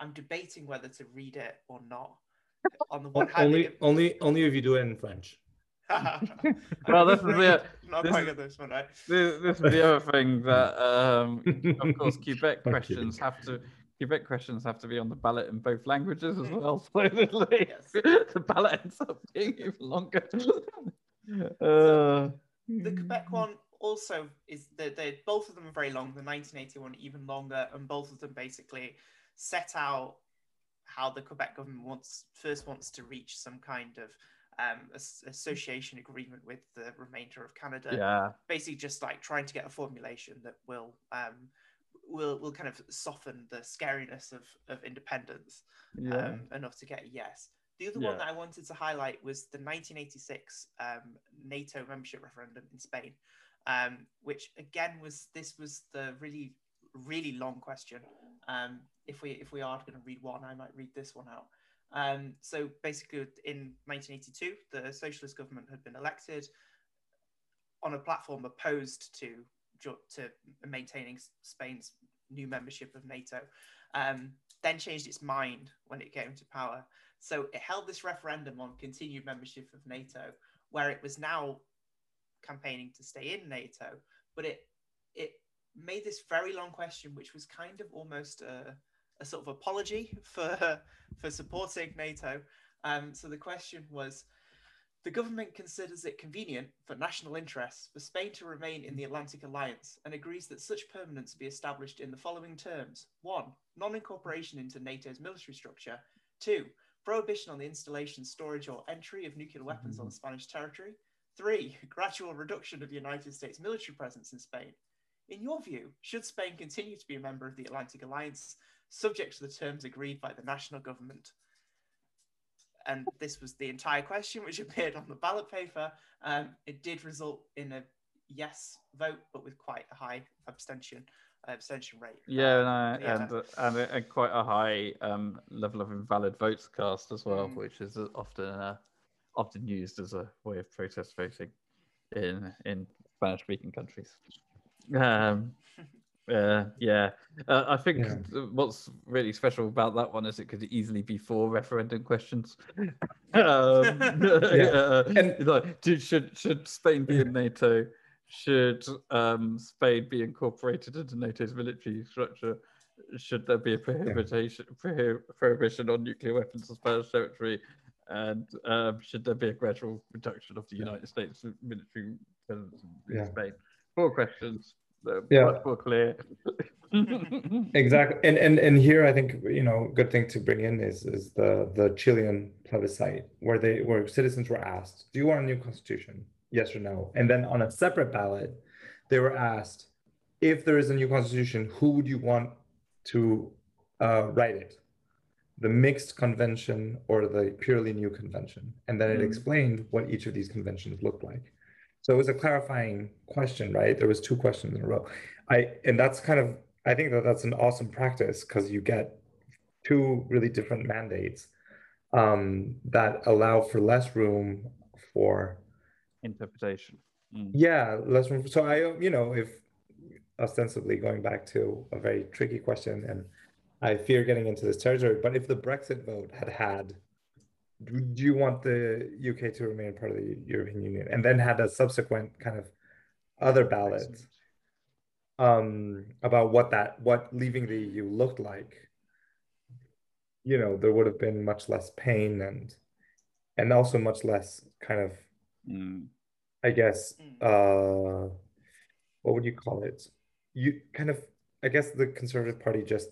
I'm debating whether to read it or not. On the one hand, only it- only only if you do it in French. Well, this is the- not this quite this one, right? This, this is the other thing that, um, of course, Quebec questions have to. Quebec questions have to be on the ballot in both languages as well. So the, Yes. the ballot ends up being even longer. Uh, The Quebec one also is the, the both of them are very long. The 1981 even longer, and both of them basically set out how the Quebec government wants first wants to reach some kind of um, association agreement with the remainder of Canada. yeah, Basically, just like trying to get a formulation that will um, will will kind of soften the scariness of of independence yeah. um, enough to get a yes. The other Yeah. one that I wanted to highlight was the 1986 um, NATO membership referendum in Spain, um, which again was this was the really really long question. Um, if we if we are going to read one, I might read this one out. Um, so basically, in 1982, the socialist government had been elected. on a platform opposed to to maintaining Spain's new membership of NATO, um, then changed its mind when it came to power. So it held this referendum on continued membership of NATO, where it was now campaigning to stay in NATO, but it it made this very long question, which was kind of almost a, a sort of apology for for supporting NATO. Um, so the question was. The government considers it convenient for national interests for Spain to remain in the Atlantic Alliance and agrees that such permanence be established in the following terms. One, non incorporation into NATO's military structure. Two, prohibition on the installation, storage, or entry of nuclear weapons mm-hmm. on Spanish territory. Three, gradual reduction of the United States military presence in Spain. In your view, should Spain continue to be a member of the Atlantic Alliance, subject to the terms agreed by the national government? And this was the entire question which appeared on the ballot paper. Um, it did result in a yes vote, but with quite a high abstention abstention rate. Yeah, no, yeah. And, and, and quite a high um, level of invalid votes cast as well, mm. which is often uh, often used as a way of protest voting in in Spanish speaking countries. Um, uh, yeah, uh, I think yeah. what's really special about that one is it could easily be four referendum questions. um, yeah. and like, should should Spain be in NATO? Should um, Spain be incorporated into NATO's military structure? Should there be a prohibition yeah. prohibition on nuclear weapons on Spanish territory? And um, should there be a gradual reduction of the. United States military presence in yeah. Spain? Four questions. Yeah. Much more clear. exactly, and and and here I think you know good thing to bring in is is the the Chilean plebiscite where they where citizens were asked, do you want a new constitution? yes or no. And then on a separate ballot, they were asked, if there is a new constitution, who would you want to uh, write it? The mixed convention or the purely new convention? And then it mm. explained what each of these conventions looked like. So it was a clarifying question, right? There was two questions in a row. I and that's kind of I think that that's an awesome practice because you get two really different mandates um, that allow for less room for interpretation. Mm. Yeah, less room. So I, you know, if ostensibly going back to a very tricky question, and I fear getting into this territory, but if the Brexit vote had had, do you want the UK to remain part of the European Union, and then had a subsequent kind of other ballot um, about what that what leaving the EU looked like, you know, there would have been much less pain and and also much less kind of mm. I guess mm. uh, what would you call it? You kind of I guess the Conservative Party just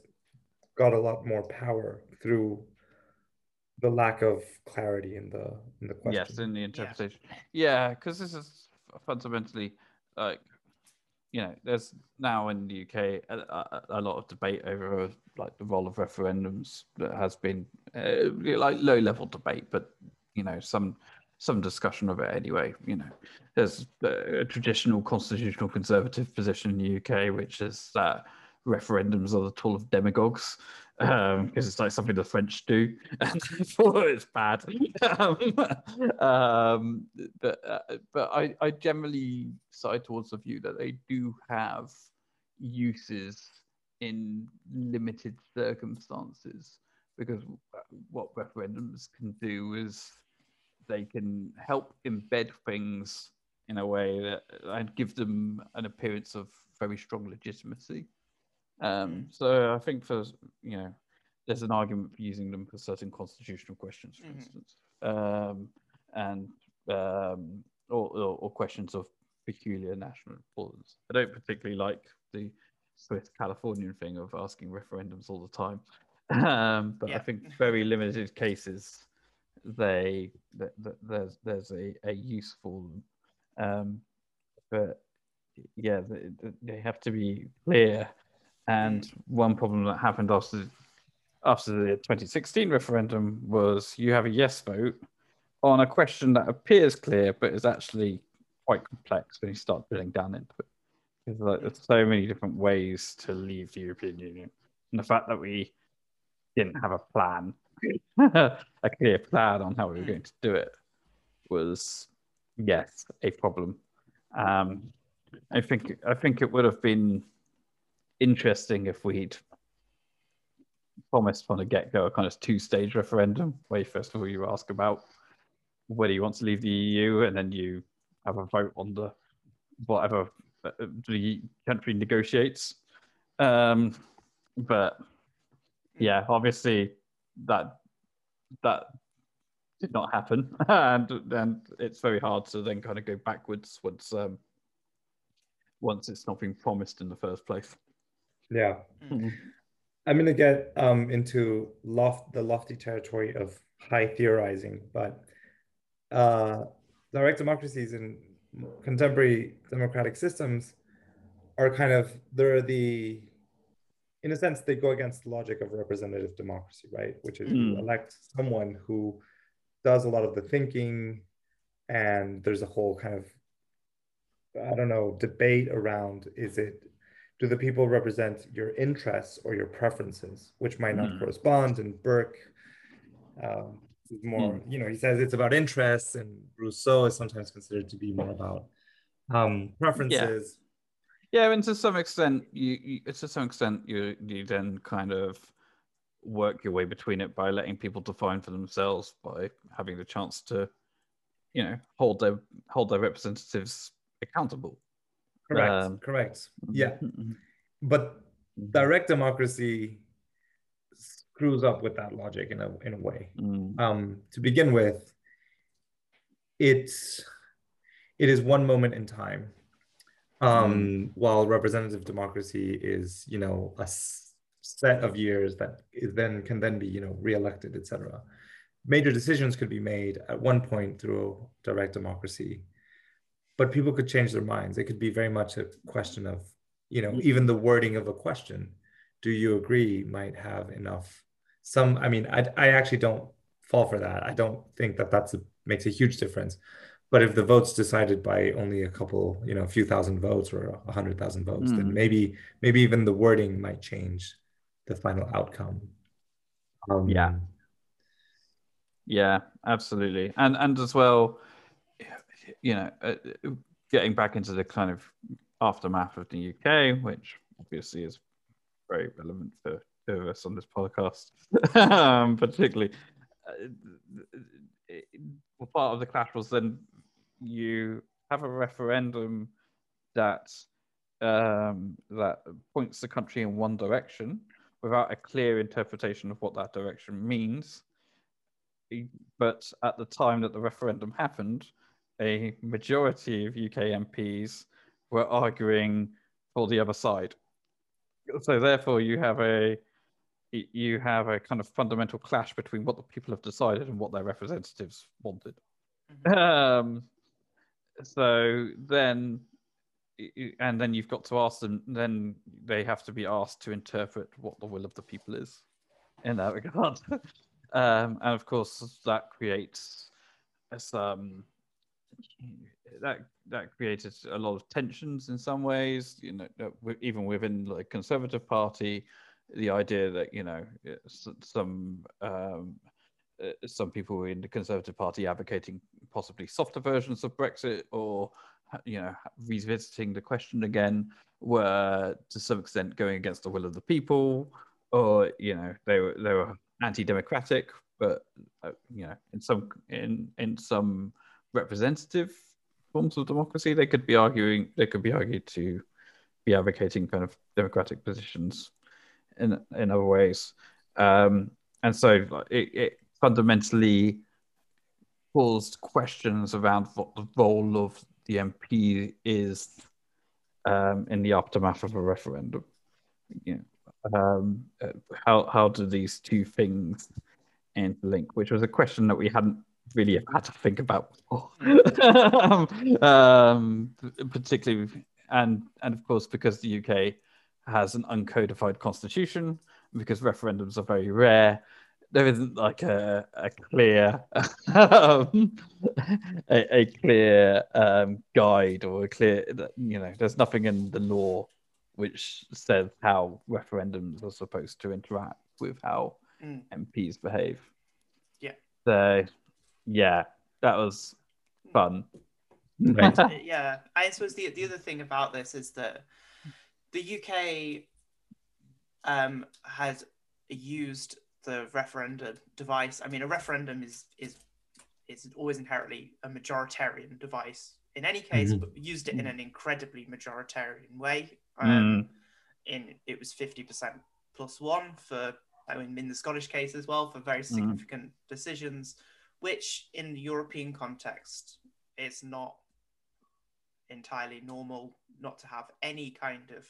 got a lot more power through the lack of clarity in the in the question. Yes, in the interpretation. Yeah, because this is fundamentally like you know, there's now in the UK a, a, a, lot of debate over like the role of referendums that has been uh, like low level debate, but you know, some some discussion of it anyway. You know, there's a traditional constitutional conservative position in the UK, which is that referendums are the tool of demagogues because um, it's like something the French do, and therefore it's bad. um, um, but uh, but I, I generally side towards the view that they do have uses in limited circumstances because what referendums can do is they can help embed things in a way that and give them an appearance of very strong legitimacy. Um, so I think for you know, there's an argument for using them for certain constitutional questions, for mm-hmm. instance, um, and um, or, or, or, questions of peculiar national importance. I don't particularly like the Swiss Californian thing of asking referendums all the time, um, but yeah. I think very limited cases they that, that there's there's a, a useful um but yeah they, they have to be clear and one problem that happened after after the 2016 referendum was you have a yes vote on a question that appears clear but is actually quite complex when you start drilling down into it because like, there's so many different ways to leave the European Union and the fact that we didn't have a plan a clear plan on how we were going to do it was, yes, a problem. Um, I think I think it would have been interesting if we'd promised from the get go a kind of two stage referendum where first of all you ask about whether you want to leave the EU and then you have a vote on the whatever uh, the country negotiates. Um, but yeah, obviously that that did not happen, and and it's very hard to then kind of go backwards once um, once it's not been promised in the first place. Yeah. Mm-hmm. I'm going to get um, into loft, the lofty territory of high theorizing, but uh, direct democracies in contemporary democratic systems are kind of, they're the, in a sense, they go against the logic of representative democracy, right? Which is mm. you elect someone who does a lot of the thinking, and there's a whole kind of, I don't know, debate around is it do the people represent your interests or your preferences, which might not mm. correspond? And Burke um, is more, mm. you know, he says it's about interests, and Rousseau is sometimes considered to be more about um, preferences. Yeah. yeah, and to some extent, you, you to some extent you you then kind of work your way between it by letting people define for themselves by having the chance to, you know, hold their hold their representatives accountable. Correct. Um, correct. Yeah. Mm-hmm. But mm-hmm. direct democracy screws up with that logic in a in a way. Mm. Um, to begin with, it's it is one moment in time, um, mm. while representative democracy is you know a set of years that is then can then be you know reelected, etc. Major decisions could be made at one point through direct democracy but people could change their minds. It could be very much a question of, you know, mm-hmm. even the wording of a question. Do you agree? Might have enough. Some, I mean, I, I actually don't fall for that. I don't think that that's a, makes a huge difference. But if the vote's decided by only a couple, you know, a few thousand votes or a hundred thousand votes, mm. then maybe maybe even the wording might change the final outcome. Um, yeah. Yeah, absolutely, and and as well, you know, uh, getting back into the kind of aftermath of the UK, which obviously is very relevant for, us on this podcast, um, particularly. Uh, part of the clash was then you have a referendum that um, that points the country in one direction without a clear interpretation of what that direction means. But at the time that the referendum happened, a majority of UK MPs were arguing for the other side. So therefore, you have a you have a kind of fundamental clash between what the people have decided and what their representatives wanted. Mm-hmm. Um, so then, and then you've got to ask them. Then they have to be asked to interpret what the will of the people is in that regard. um, and of course, that creates some that that created a lot of tensions in some ways. You know, even within the Conservative Party, the idea that you know some um, uh, some people in the Conservative Party advocating possibly softer versions of Brexit or you know revisiting the question again were to some extent going against the will of the people or you know they were they were anti-democratic but uh, you know in some in in some representative forms of democracy. They could be arguing, they could be argued to be advocating kind of democratic positions in in other ways. Um, and so it, it fundamentally caused questions around what the role of the MP is um, in the aftermath of a referendum. You know, um, how how do these two things interlink? Which was a question that we hadn't really have had to think about um, um, particularly and and of course because the UK has an uncodified constitution because referendums are very rare there isn't like a, a clear um, a, a, clear um, guide or a clear you know there's nothing in the law which says how referendums are supposed to interact with how mm. MPs behave. Yeah. So yeah, that was fun. Right. Uh, yeah, I suppose the the other thing about this is that the UK um, has used the referendum device. I mean, a referendum is is is always inherently a majoritarian device in any case, Mhm. but used it in an incredibly majoritarian way. Um, Mm. In it was fifty percent plus one for I mean in the Scottish case as well for very Mhm. significant decisions, which in the European context is not entirely normal not to have any kind of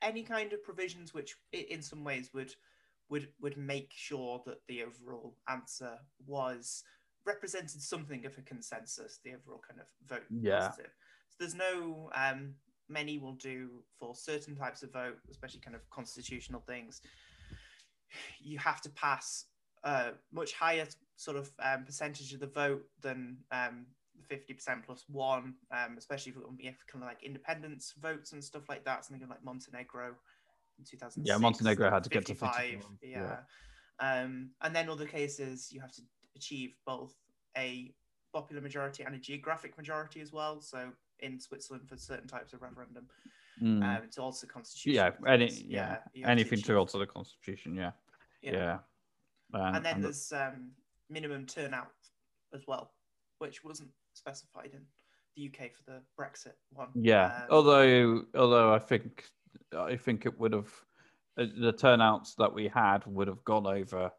any kind of provisions which in some ways would would would make sure that the overall answer was represented something of a consensus the overall kind of vote Yeah. positive. so there's no um many will do for certain types of vote especially kind of constitutional things you have to pass a much higher sort of um, percentage of the vote than um, 50% plus one, um, especially if, if kind of like independence votes and stuff like that. Something like Montenegro in 2006. Yeah, Montenegro had to get to 55, Yeah. yeah. Um, and then other cases, you have to achieve both a popular majority and a geographic majority as well. So in Switzerland for certain types of referendum, Mm. um, it's also constitutional. yeah, any, things. yeah, anything achieve- to alter the constitution. Yeah, yeah. Um, and then and the- there's um, minimum turnout as well, which wasn't specified in the UK for the Brexit one. Yeah, Um, although although I think I think it would have uh, the turnouts that we had would have gone over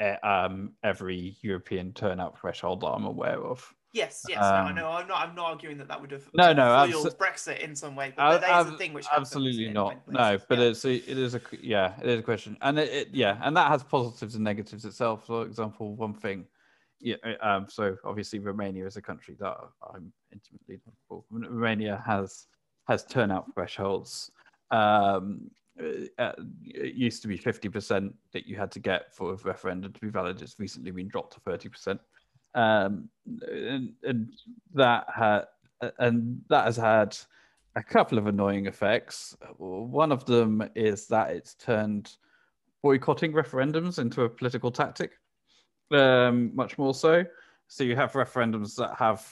uh, um, every European turnout threshold that I'm aware of. Yes, yes, no, I um, know. I'm not. I'm not arguing that that would have No, no, abso- Brexit in some way, but Ab- that is a thing which absolutely not. No, but yeah. it's a, it is a yeah, it is a question, and it, it yeah, and that has positives and negatives itself. For example, one thing, yeah, uh, um, so obviously Romania is a country that I'm intimately. Romania has has turnout thresholds. Um, uh, it used to be fifty percent that you had to get for a referendum to be valid. It's recently been dropped to thirty percent, um, and, and that had and that has had a couple of annoying effects. One of them is that it's turned boycotting referendums into a political tactic, um, much more so. So you have referendums that have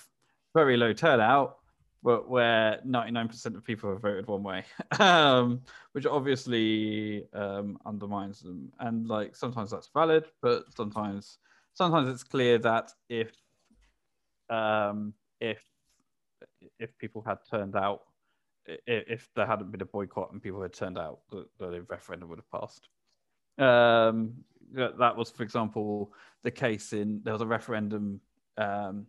very low turnout, but where 99% of people have voted one way, um, which obviously um, undermines them. And like sometimes that's valid, but sometimes sometimes it's clear that if um, if if people had turned out, if there hadn't been a boycott and people had turned out, the, the referendum would have passed. Um, that, was, for example, the case in there was a referendum. Um,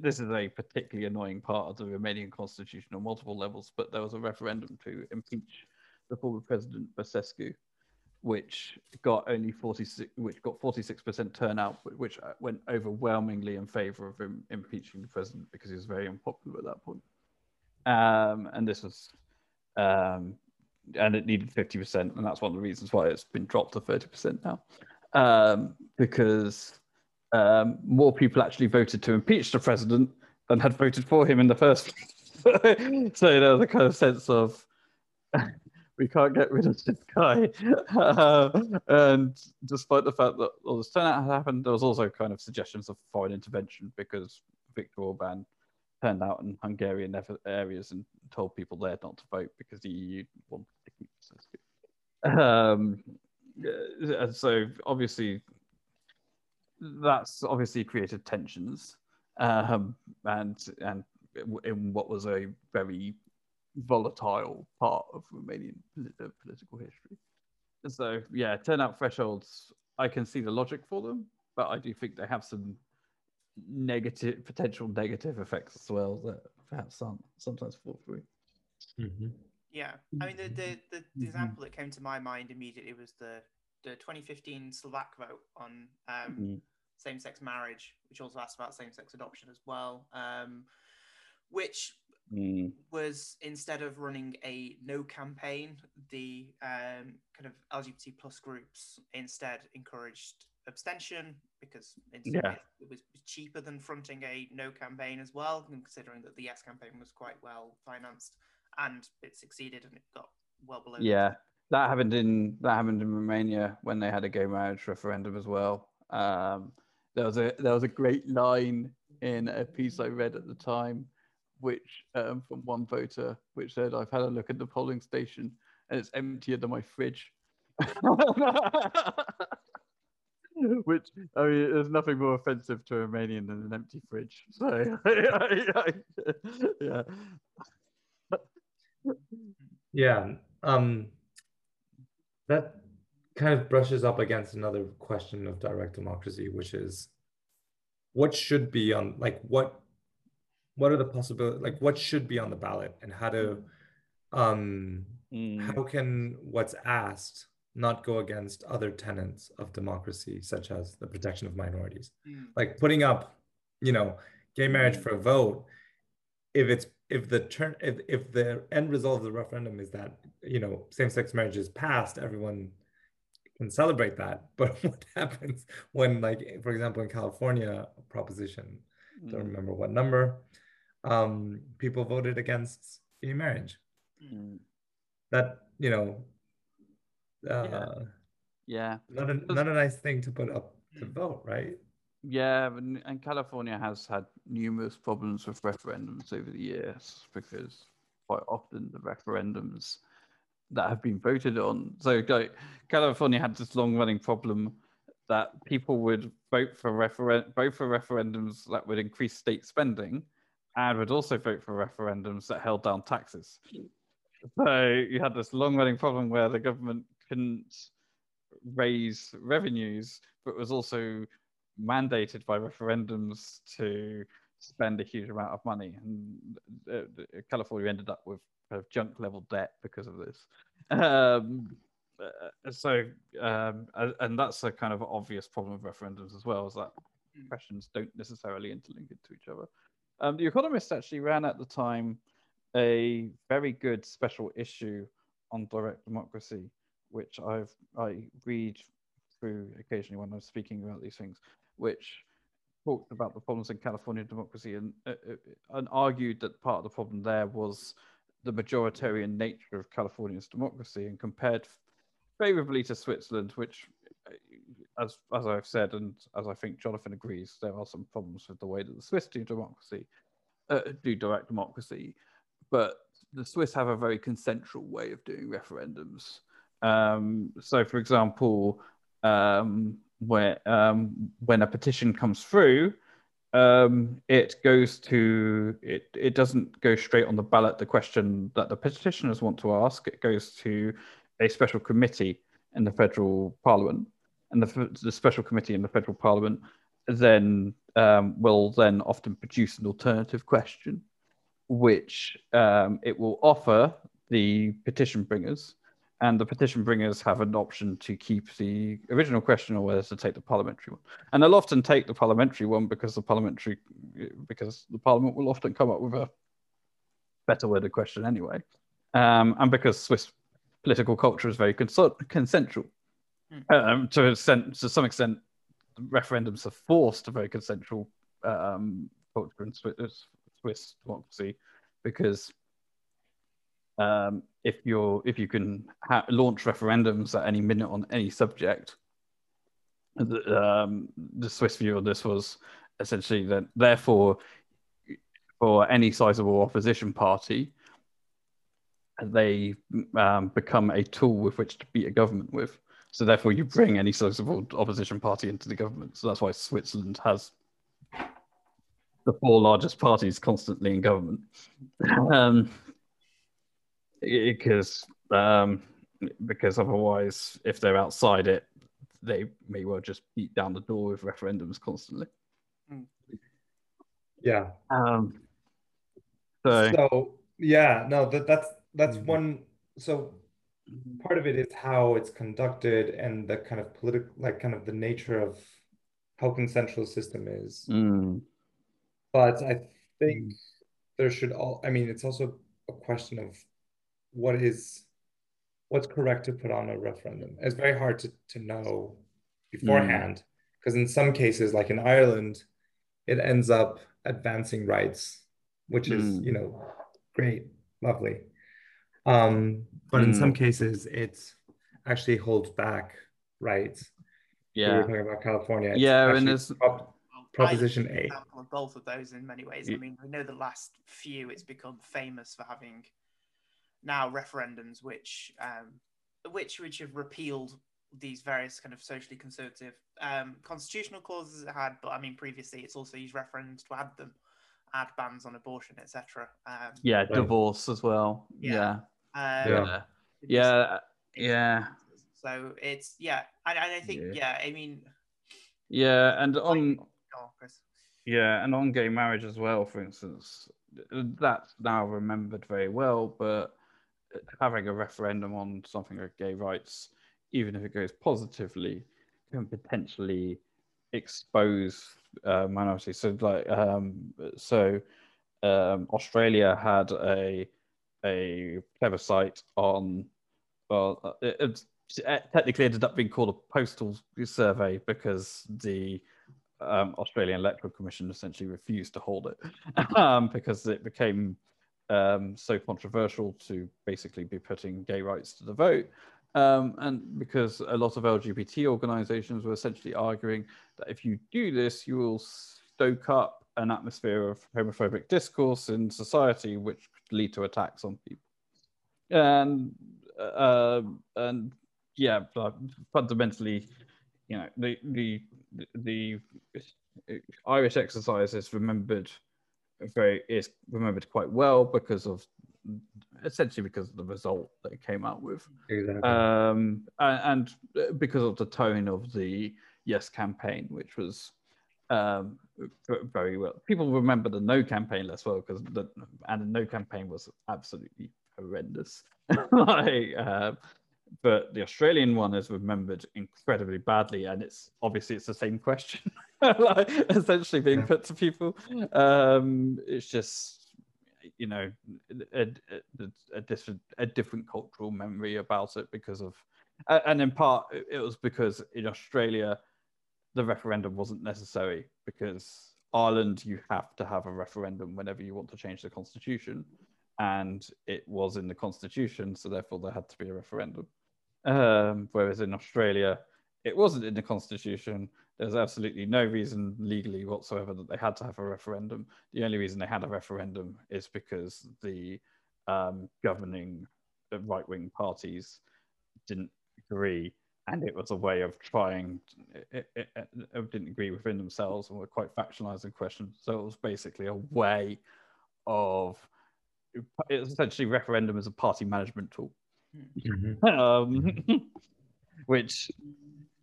this is a particularly annoying part of the Romanian constitution on multiple levels, but there was a referendum to impeach the former president Basescu, which got only 46, which got 46% turnout, which uh, went overwhelmingly in favor of him impeaching the president because he was very unpopular at that point. Um, and this was, um, and it needed 50%, and that's one of the reasons why it's been dropped to 30% now, um, because um, more people actually voted to impeach the president than had voted for him in the first place. so there was a kind of sense of we can't get rid of this guy. Uh, and despite the fact that all this turnout had happened, there was also kind of suggestions of foreign intervention because Viktor Orban turned out in Hungarian areas and told people there not to vote because the EU wanted to keep. Um, and so obviously that's obviously created tensions um, and and in what was a very volatile part of Romanian polit- uh, political history. And so, yeah, turnout thresholds, I can see the logic for them, but I do think they have some negative, potential negative effects as well that perhaps aren't sometimes fall through. Mhm. Yeah, I mean the the, the, the example that came to my mind immediately was the the 2015 Slovak vote on um, Mm. same-sex marriage, which also asked about same-sex adoption as well, um, which Mm. was instead of running a no campaign, the um, kind of LGBT plus groups instead encouraged abstention because Yeah. it was cheaper than fronting a no campaign as well, considering that the yes campaign was quite well financed and it succeeded and it got well below. Yeah, that happened in that happened in Romania when they had a gay marriage referendum as well. Um, there was a there was a great line in a piece I read at the time which um, from one voter, which said, "I've had a look at the polling station and it's emptier than my fridge." which I mean, there's nothing more offensive to a Romanian than an empty fridge. So yeah, yeah. Um, that kind of brushes up against another question of direct democracy, which is what should be on like what what are the possibilities like what should be on the ballot and how to um mm. how can what's asked not go against other tenets of democracy such as the protection of minorities mm. like putting up you know gay marriage mm. for a vote if it's if the turn if, if the end result of the referendum is that you know same-sex marriage is passed everyone can celebrate that but what happens when like for example in california proposition mm. don't remember what number um, people voted against gay marriage. Mm. That you know, uh, yeah. yeah, not a not a nice thing to put up to vote, right? Yeah, and California has had numerous problems with referendums over the years because quite often the referendums that have been voted on. So like, California had this long-running problem that people would vote for referen- vote for referendums that would increase state spending, and would also vote for referendums that held down taxes. So you had this long running problem where the government couldn't raise revenues, but was also mandated by referendums to spend a huge amount of money. And uh, California ended up with kind of junk level debt because of this. Um, uh, so, um, and that's a kind of obvious problem of referendums as well, is that questions don't necessarily interlink into each other. Um, the Economist actually ran at the time a very good special issue on direct democracy, which I've I read through occasionally when I'm speaking about these things, which talked about the problems in California democracy and uh, uh, and argued that part of the problem there was the majoritarian nature of California's democracy and compared favorably to Switzerland, which as as I've said, and as I think Jonathan agrees, there are some problems with the way that the Swiss do democracy, uh, do direct democracy, but the Swiss have a very consensual way of doing referendums. Um, so, for example, um, where um, when a petition comes through, um, it goes to it. It doesn't go straight on the ballot. The question that the petitioners want to ask it goes to a special committee in the federal parliament and the, the special committee in the federal parliament then um, will then often produce an alternative question, which um, it will offer the petition bringers, and the petition bringers have an option to keep the original question or whether to take the parliamentary one. And they'll often take the parliamentary one because the parliamentary because the parliament will often come up with a better worded question anyway, um, and because Swiss political culture is very consensual. Hmm. Um, to, extent, to some extent, referendums have forced a very consensual um, culture in Swiss, Swiss democracy because um, if you're if you can ha- launch referendums at any minute on any subject, the, um, the Swiss view of this was essentially that therefore for any sizable opposition party, they um, become a tool with which to beat a government with. So therefore, you bring any sort of opposition party into the government. So that's why Switzerland has the four largest parties constantly in government, um, because um, because otherwise, if they're outside it, they may well just beat down the door with referendums constantly. Yeah. Um, so, so yeah, no, that that's that's mm-hmm. one. So part of it is how it's conducted and the kind of political like kind of the nature of how consensual system is mm. but i think there should all i mean it's also a question of what is what's correct to put on a referendum it's very hard to, to know beforehand because mm. in some cases like in ireland it ends up advancing rights which is mm. you know great lovely um, but mm. in some hmm. cases, it actually holds back rights. Yeah, we are talking about California. It's yeah, and there's Proposition A. example of both of those in many ways. I mean, we know the last few it's become famous for having now referendums which um, which which have repealed these various kind of socially conservative um, constitutional clauses it had, but I mean previously it's also used referendums to add them, add bans on abortion, etc. Um, Yeah, divorce as well. Yeah. Yeah. Um, Yeah. Yeah. Yeah. Yeah. So it's yeah, and, and I think Yeah. yeah, I mean, Yeah. And on oh, Yeah, and on gay marriage as well, for instance, that's now remembered very well. But having a referendum on something like gay rights, even if it goes positively, can potentially expose uh, minorities. So, like, um, so um, Australia had a a plebiscite on, well, it, it technically ended up being called a postal survey because the um, Australian Electoral Commission essentially refused to hold it um, because it became um, so controversial to basically be putting gay rights to the vote. Um, and because a lot of LGBT organizations were essentially arguing that if you do this, you will stoke up an atmosphere of homophobic discourse in society, which lead to attacks on people. And uh, and yeah, but fundamentally, you know, the the the Irish exercise is remembered very is remembered quite well because of essentially because of the result that it came out with Exactly. um, and, and because of the tone of the Yes campaign, which was um, very well. People remember the No campaign less well because the and the No campaign was absolutely horrendous. like, uh, but the Australian one is remembered incredibly badly, and it's obviously it's the same question, like, essentially being Yeah. put to people. Um, it's just you know a, a, a different a different cultural memory about it because of and in part it- it was because in Australia the referendum wasn't necessary because Ireland you have to have a referendum whenever you want to change the constitution. And it was in the constitution so therefore there had to be a referendum. Um, whereas in Australia it wasn't in the constitution. There's absolutely no reason legally whatsoever that they had to have a referendum. The only reason they had a referendum is because the um, governing right wing parties didn't agree, and it was a way of trying. It, it, it, it didn't agree within themselves and were quite factionalizing questions. So it was basically a way of. It was essentially referendum as a party management tool, Mhm. um, which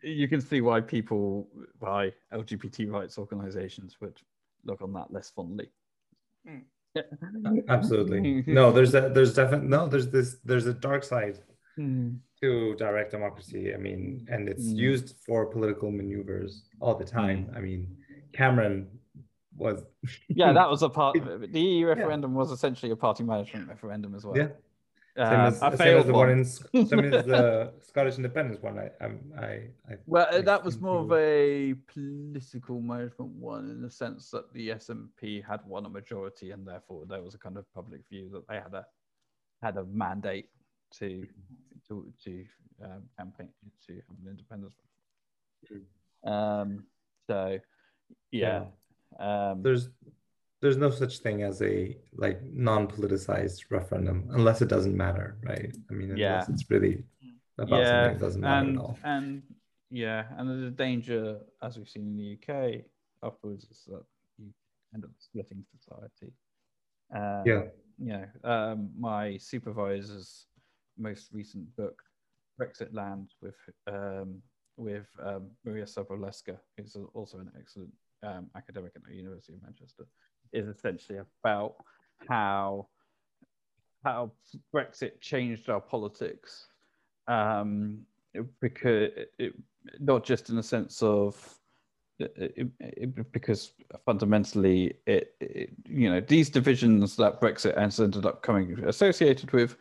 you can see why people, why LGBT rights organizations would look on that less fondly. Mm. Absolutely. No, there's a there's definitely no, there's this there's a dark side Mm. to direct democracy. I mean, and it's Mm. used for political maneuvers all the time. I mean, Cameron was Yeah, that was a part of it. The EU referendum was essentially a party management referendum as well. yeah, Uh, same as, I same as the one. in same as the Scottish independence one. I I, I Well, uh, I that was more of a political management one in the sense that the SNP had won a majority, and therefore there was a kind of public view that they had a had a mandate to to to um, campaign to have an independence. Um, so, yeah. Um, there's there's no such thing as a like non-politicized referendum unless it doesn't matter, right? I mean, unless Yeah. it's really about yeah, something that doesn't matter and at all. and yeah, and there's a danger, as we've seen in the UK afterwards, is that you end up splitting society. Um, Yeah. You know, um, my supervisor's most recent book, Brexit Land, with um, with um, Maria Sobolewska, who's also an excellent um, academic at the University of Manchester, is essentially about how how Brexit changed our politics um, because it, not just in the sense of it, it, because fundamentally it, you know these divisions that Brexit has ended up coming associated with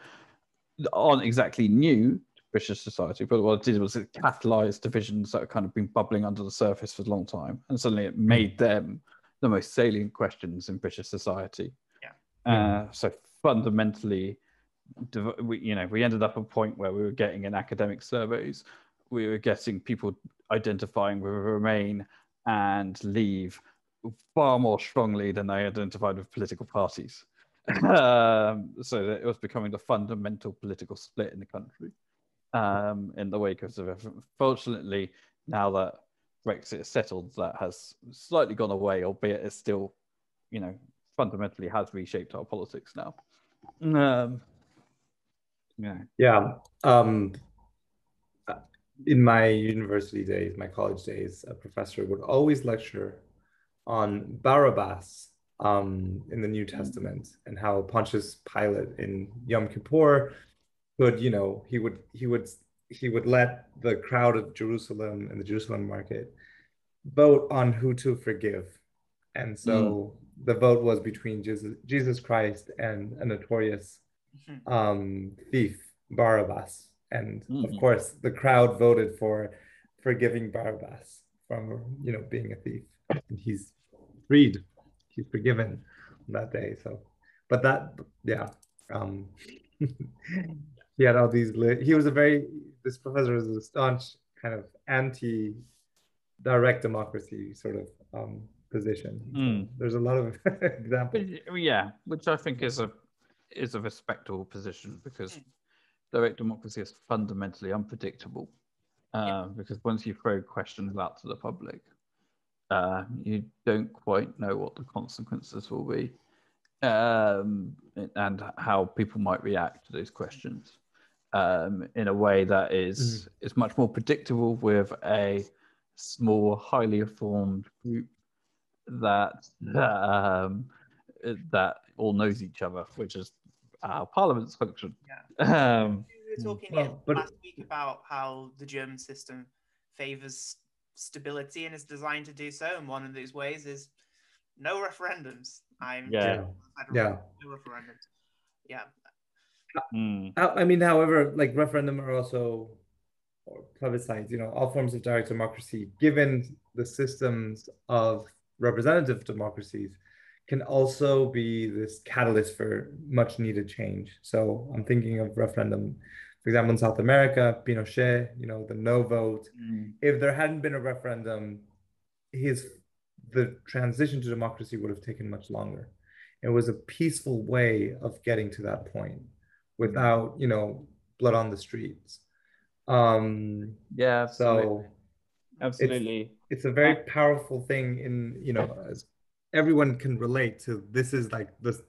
aren't exactly new to British society, but what it did was it catalyzed divisions that have kind of been bubbling under the surface for a long time, and suddenly it made them the most salient questions in British society. Yeah. Uh, so fundamentally, we, you know, we ended up at a point where we were getting in academic surveys, we were getting people identifying with Remain and Leave far more strongly than they identified with political parties. Um, so that it was becoming the fundamental political split in the country um, in the wake of the Fortunately, now that Brexit is settled, that has slightly gone away, albeit it still, you know, fundamentally has reshaped our politics now. Um, yeah. Yeah. Um, in my university days, my college days, a professor would always lecture on Barabbas um, in the New Testament and how Pontius Pilate in Yom Kippur could, you know, he would he would he would let the crowd of Jerusalem and the Jerusalem market vote on who to forgive. And so mm. the vote was between Jesus, Jesus Christ and a notorious mm-hmm. um, thief, Barabbas. And mm-hmm. of course, the crowd voted for forgiving Barabbas from, you know, being a thief. And he's freed, he's forgiven that day. So, but that, yeah. Um, he had all these, he was a very, this professor was a staunch kind of anti direct democracy sort of um, position. Mm. there's a lot of examples. Yeah, which I think is a is a respectable position because mm. direct democracy is fundamentally unpredictable. Uh, yeah. Because once you throw questions out to the public, uh, you don't quite know what the consequences will be um, and how people might react to those questions um, in a way that is mm. is much more predictable with a small, highly informed group that um, that all knows each other, which is our parliament's function. Yeah. Um, we were talking well, but... last week about how the German system favors stability and is designed to do so, and one of those ways is no referendums. I'm yeah, yeah, no referendums. Yeah. Mm. I mean, however, like referendum are also or plebiscites, you know, all forms of direct democracy, given the systems of representative democracies, can also be this catalyst for much needed change. So I'm thinking of referendum, for example, in South America, Pinochet, you know, the no vote. Mm. If there hadn't been a referendum, his the transition to democracy would have taken much longer. It was a peaceful way of getting to that point without, you know, blood on the streets. Um, yeah, absolutely. so absolutely, it's, it's, a very powerful thing. In you know, as everyone can relate to. This is like the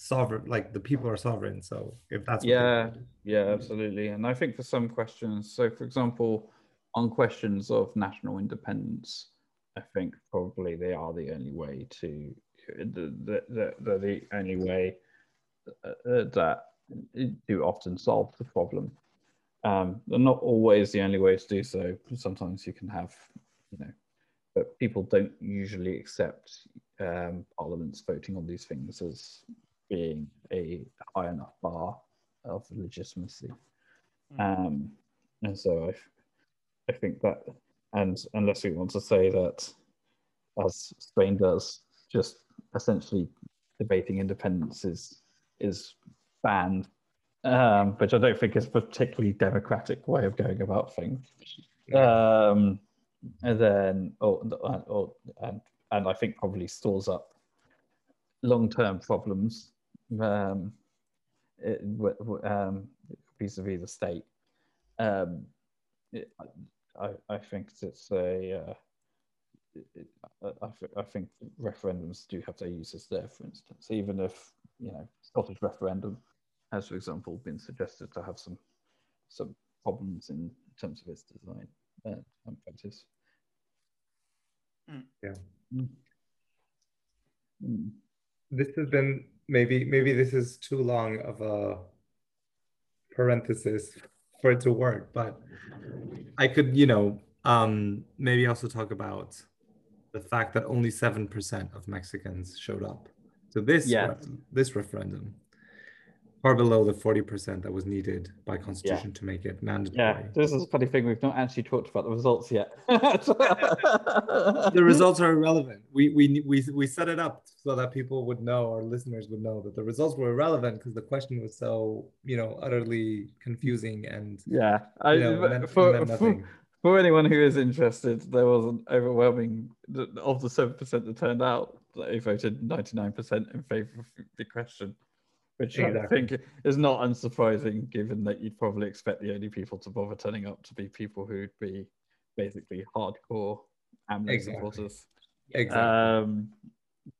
sovereign, like the people are sovereign. So if that's yeah, yeah, absolutely. And I think for some questions, so for example, on questions of national independence, I think probably they are the only way to the the the, the, the only way uh, that do often solve the problem. Um, they're not always the only way to do so. Sometimes you can have, you know, but people don't usually accept um, parliaments voting on these things as being a high enough bar of legitimacy. Hmm. Um, and so I, I think that, and unless we want to say that, as Spain does, just essentially debating independence is is banned um, which I don't think is a particularly democratic way of going about things. Um, and then, or, or, and, and I think probably stores up long-term problems um, it, um, vis-a-vis the state. Um, it, I, I think it's a. Uh, it, I, I think referendums do have their uses there, for instance, even if you know Scottish referendum has, for example, been suggested to have some some problems in terms of its design uh, and practice. Mm. Yeah. Mm. This has been maybe maybe this is too long of a parenthesis for it to work, but I could, you know, um, maybe also talk about the fact that only seven percent of Mexicans showed up to this yeah. this referendum far below the 40% that was needed by constitution yeah. to make it mandatory. Yeah, this is a funny thing. We've not actually talked about the results yet. the results are irrelevant. We, we, we, we set it up so that people would know, our listeners would know that the results were irrelevant because the question was so, you know, utterly confusing and, yeah, I, you know, meant, for, for, for anyone who is interested, there was an overwhelming of the seven percent that turned out. They voted ninety nine percent in favour of the question, which exactly. I think is not unsurprising, given that you'd probably expect the only people to bother turning up to be people who'd be basically hardcore AMLO exactly. supporters. Exactly. Um,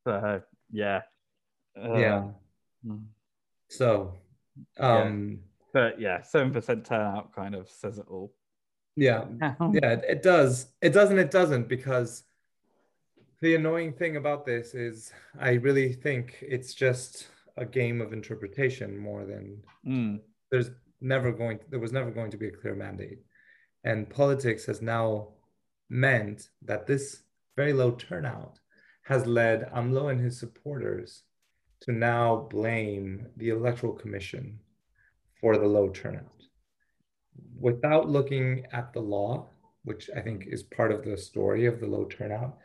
so yeah. Uh, yeah. Hmm. So, um, yeah. but yeah, seven percent turnout kind of says it all. Yeah, yeah, it does. It doesn't. It doesn't because the annoying thing about this is I really think it's just a game of interpretation more than mm. there's never going. To, there was never going to be a clear mandate, and politics has now meant that this very low turnout has led AMLO and his supporters to now blame the Electoral Commission for the low turnout. Without looking at the law, which I think is part of the story of the low turnout,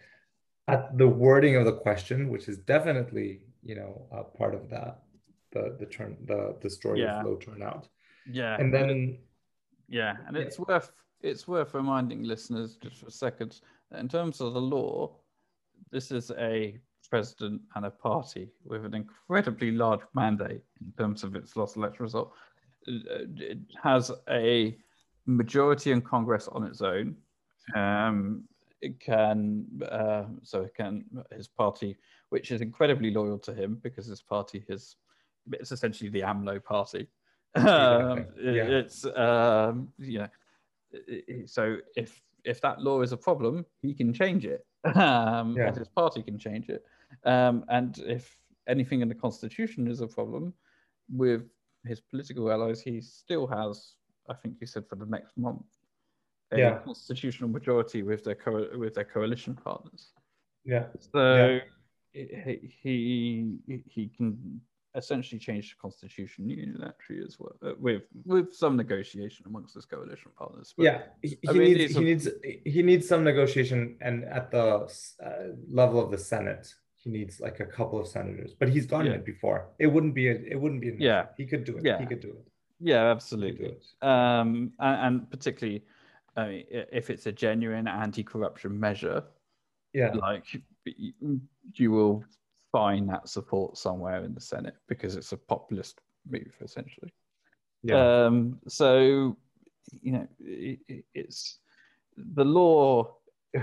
at the wording of the question, which is definitely, you know, a part of that, the the turn the the story yeah. of low turnout. Yeah. And then yeah, and it's yeah. worth it's worth reminding listeners just for a second that in terms of the law, this is a president and a party with an incredibly large mandate in terms of its lost election result. It has a majority in Congress on its own. Um, it can, uh, so it can, his party, which is incredibly loyal to him because his party is, it's essentially the AMLO party. Um, yeah. It's, um, you know, so if if that law is a problem, he can change it. Um, yeah. And his party can change it. Um, and if anything in the constitution is a problem with his political allies, he still has, I think you said for the next month, a yeah. constitutional majority with their co- with their coalition partners. Yeah. So He, he he can essentially change the constitution unilaterally as well, uh, with with some negotiation amongst his coalition partners. But, yeah, he, he mean, needs he needs he needs some negotiation, and at the uh, level of the Senate, he needs like a couple of senators. But he's done yeah. it before. It wouldn't be a, it wouldn't be. yeah, he could do it. Yeah, he could do it. Yeah, absolutely. Um, and, and particularly, I mean, if it's a genuine anti-corruption measure, yeah, like you will find that support somewhere in the Senate because it's a populist move essentially. Yeah. Um, so you know, it, it's the law.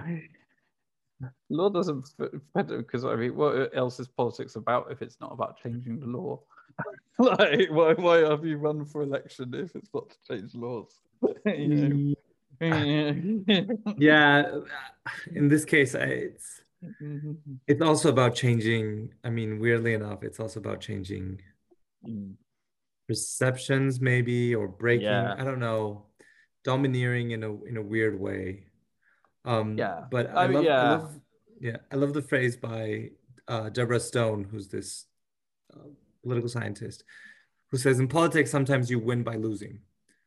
law doesn't because I mean, what else is politics about if it's not about changing the law? like, why why have you run for election if it's not to change laws? you know? yeah, in this case, it's. It's also about changing. I mean, weirdly enough, it's also about changing mm. perceptions, maybe, or breaking. Yeah. I don't know, domineering in a in a weird way. Um, yeah, but I, I love, yeah. I love, yeah, I love the phrase by uh, Deborah Stone, who's this uh, political scientist, who says in politics sometimes you win by losing.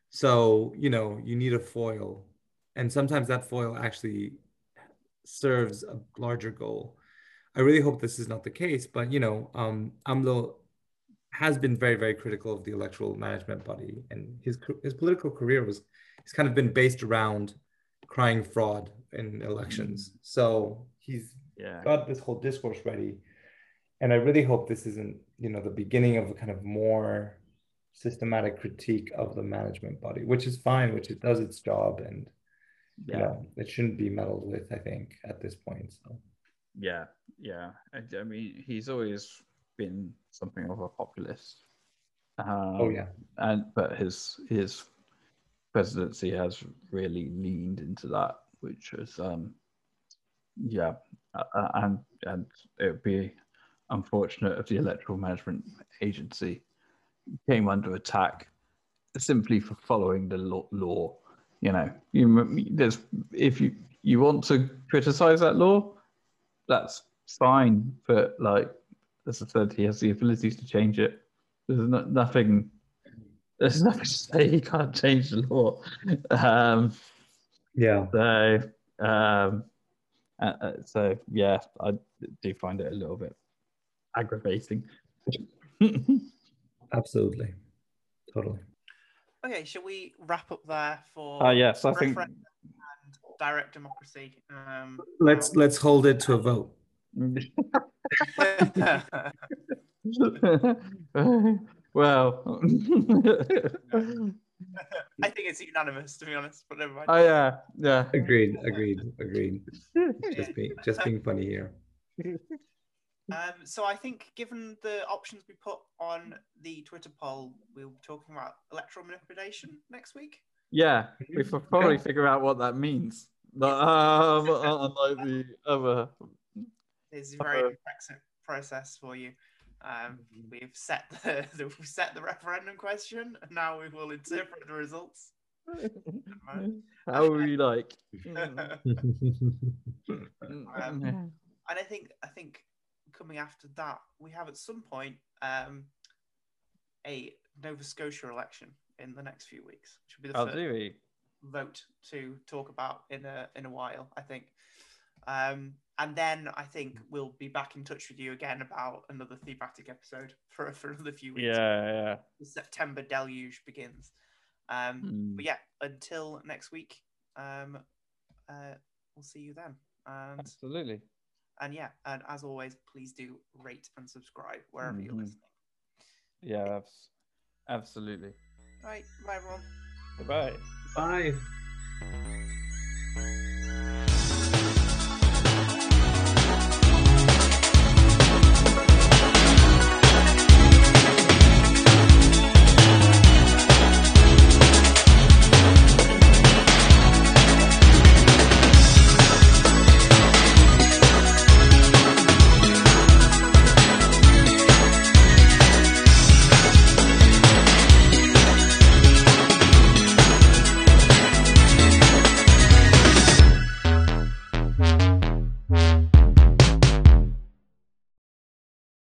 So you know you need a foil, and sometimes that foil actually serves a larger goal. I really hope this is not the case, but you know, um, AMLO has been very, very critical of the electoral management body, and his his political career was he's kind of been based around crying fraud in elections. So he's yeah. got this whole discourse ready, and I really hope this isn't you know the beginning of a kind of more systematic critique of the management body, which is fine, which it does its job, and yeah. you know, it shouldn't be meddled with, I think, at this point. So yeah, yeah. I, I mean, he's always been something of a populist. Um, oh yeah, and but his his presidency has really leaned into that, which is um, yeah, uh, and and it would be unfortunate if the electoral management agency came under attack simply for following the law you know, you there's if you you want to criticize that law, that's fine. But like as I said, he has the abilities to change it. There's no, nothing. There's nothing to say he can't change the law. Um, yeah. So, um, uh, uh, so yeah, I do find it a little bit aggravating. Absolutely, totally. Okay, shall we wrap up there for? Ah, uh, yes, I think. direct democracy. Um, Let's let's hold it to a vote. well, I think it's unanimous, to be honest. But never mind. oh yeah, yeah. Agreed, agreed, agreed. Just being just being funny here. Um, so I think, given the options we put on the Twitter poll, we'll be talking about electoral manipulation next week. Yeah, we should probably figure out what that means. But, um, unlike the other. It's a very complex process for you. Um, we've set the we've set the referendum question, and now we will interpret the results. How would you like? and I think I think coming after that, we have at some point um, a Nova Scotia election in the next few weeks, which will be the Oh, first vote to talk about in a in a while, I think. Um, and then I think we'll be back in touch with you again about another thematic episode for for another few weeks. Yeah, The September deluge begins. Um, Hmm. But yeah, until next week, um, uh, we'll see you then. And absolutely. And yeah, and as always, please do rate and subscribe wherever you're Mhm. listening. Yeah, abs- absolutely. All right, bye everyone. Goodbye. Bye.